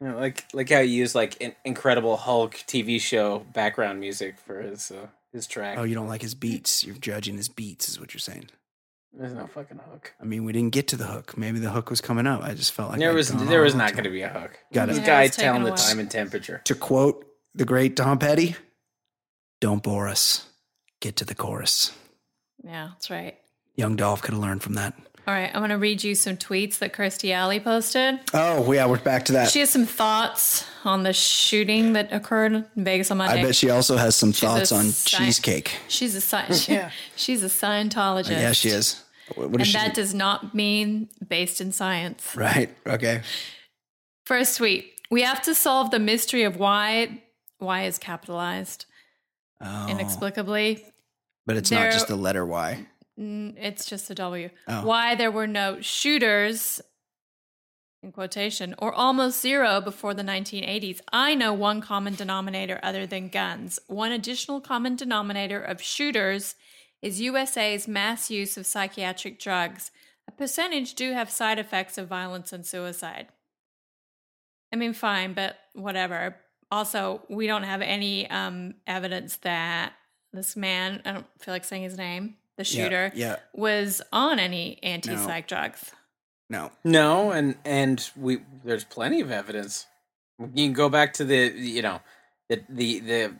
You know, like like how you use like an Incredible Hulk TV show background music for his uh, his track. Oh, you don't like his beats. You're judging his beats, is what you're saying. There's no fucking hook. I mean, we didn't get to the hook. Maybe the hook was coming up. I just felt like there was there was not going to be a hook. Got it. This Yeah, guy it's taken telling the away. time and temperature. To quote the great Tom Petty, "Don't bore us. Get to the chorus." Yeah, that's right. Young Dolph could have learned from that. All right, I'm going to read you some tweets that Kirstie Alley posted. Oh, yeah, we're back to that. She has some thoughts on the shooting that occurred in Vegas on Monday. I bet she also has some a thoughts on sci- cheesecake. She's a sci- she's a Scientologist. Yeah, she is. And she? that does not mean based in science. right. Okay. First tweet. We have to solve the mystery of why why is capitalized Oh, inexplicably. but it's there- not just the letter Y. It's just a W. Oh. Why there were no shooters, in quotation, or almost zero before the 1980s. I know one common denominator other than guns. One additional common denominator of shooters is USA's mass use of psychiatric drugs. A percentage do have side effects of violence and suicide. I mean, fine, but whatever. Also, we don't have any um, evidence that this man, I don't feel like saying his name, the shooter, Yeah. was on any anti psych drugs. No. No, and and we there's plenty of evidence. You can go back to the you know the the the,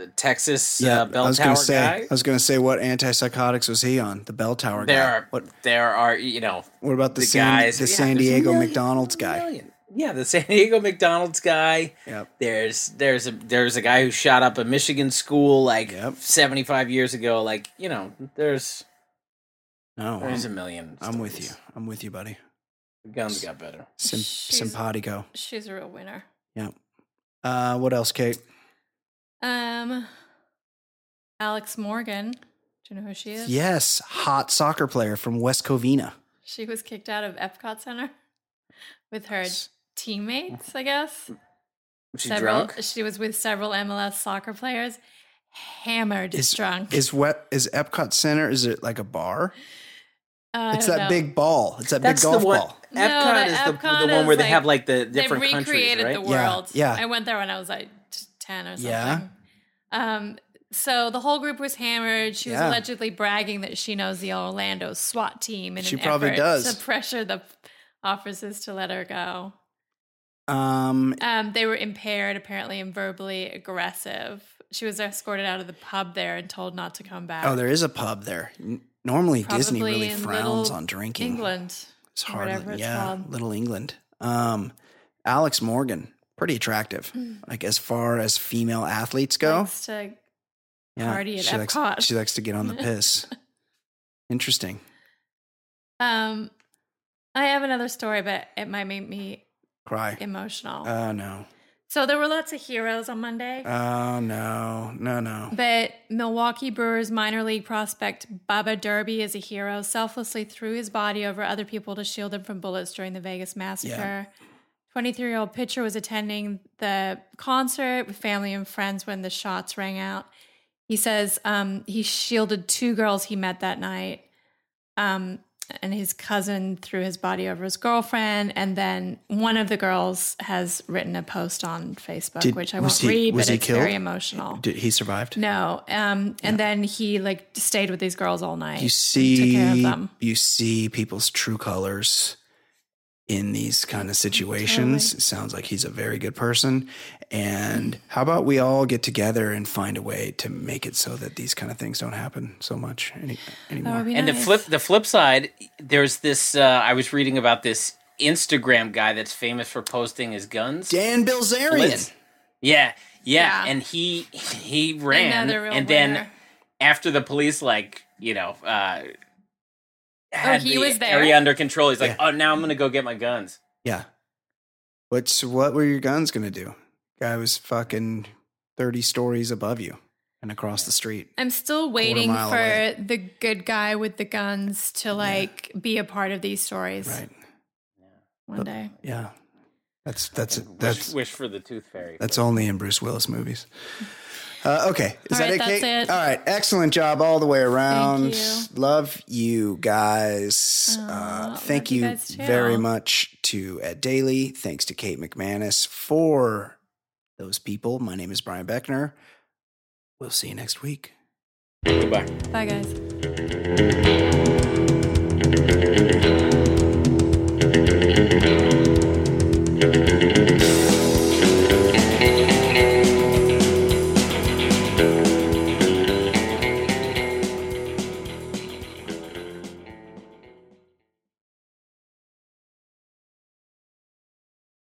the Texas Yeah. uh, bell I was tower gonna say. guy. I was gonna say what antipsychotics was he on? The bell tower There guy. are What? there are you know What about the, the San, guys the yeah, San Diego million- McDonald's guy? million. Yeah, the San Diego McDonald's guy. Yep. There's there's a there's a guy who shot up a Michigan school like Yep. 75 years ago. Like you know, there's No, there's a I'm, million. I'm with you. I'm with you, buddy. The guns got better. Sim- She's- simpatico. She's a real winner. Yeah. Uh, what else, Kate? Um, Alex Morgan. Do you know who she is? Yes, hot soccer player from West Covina. She was kicked out of Epcot Center with her teammates, I guess. Was she several. drunk? She was with several MLS soccer players. Hammered Is drunk. Is what is Epcot Center? Is it like a bar? Uh, It's that know. big ball. It's that That's big the golf one. ball. No, Epcot the is the, Epcot the one is where they like- have like the They different countries, right? the Yeah, world. yeah. I went there when I was like t- ten or something. Yeah. Um. So the whole group was hammered. She was Yeah. allegedly bragging that she knows the Orlando SWAT team in She an probably effort does. to pressure the officers to let her go. Um, Um, they were impaired, apparently, and verbally aggressive. She was escorted out of the pub there and told not to come back. oh, there is a pub there. N- Normally, Disney Probably really in frowns Little on drinking. England. It's or hard. whatever it's yeah, called. Little England. Um, Alex Morgan, pretty attractive. Like as far as female athletes go, Likes to yeah, party at she likes, she likes to get on the piss. Interesting. Um, I have another story, but it might make me Cry. emotional. Oh no. so there were lots of heroes on Monday, Oh no. No no. but Milwaukee Brewers minor league prospect Bubba Derby is a hero. Selflessly threw his body over other people to shield them from bullets during the Vegas massacre. 23 year old pitcher was attending the concert with family and friends when the shots rang out. He says um, he shielded two girls he met that night. Um, and his cousin threw his body over his girlfriend. And then one of the girls has written a post on Facebook, Did- which I won't he- read, was but he it's killed? very emotional. Did he survived? no. Um, and then he like stayed with these girls all night. You see, took care of them. you see people's true colors in these kind of situations. Totally. It sounds like he's a very good person. And how about we all get together and find a way to make it so that these kind of things don't happen so much any, anymore? would be And the flip the flip side, there's this. Uh, I was reading about this Instagram guy that's famous for posting his guns. Dan Bilzerian. Blitz. Yeah, yeah, Yeah. and he he ran, Another real and then after the police, like you know, uh, had Oh, he the was there? area under control. He's like, Yeah. oh, now I'm gonna go get my guns. Yeah. What's what were your guns gonna do? Guy was fucking thirty stories above you. and across the street. I'm still waiting for away. the good guy with the guns to like be a part of these stories Right. one day. Yeah. That's that's Wish, that's wish for the Tooth Fairy. that's only in Bruce Willis movies. Uh, okay, is All that right, it, that's Kate? it. All right, excellent job all the way around. you. Love you guys. Aw, uh, thank you you guys very much to Ed Daly. Thanks to Kate McManus for those people. My name is Brian Beckner. We'll see you next week. Goodbye. Bye, guys.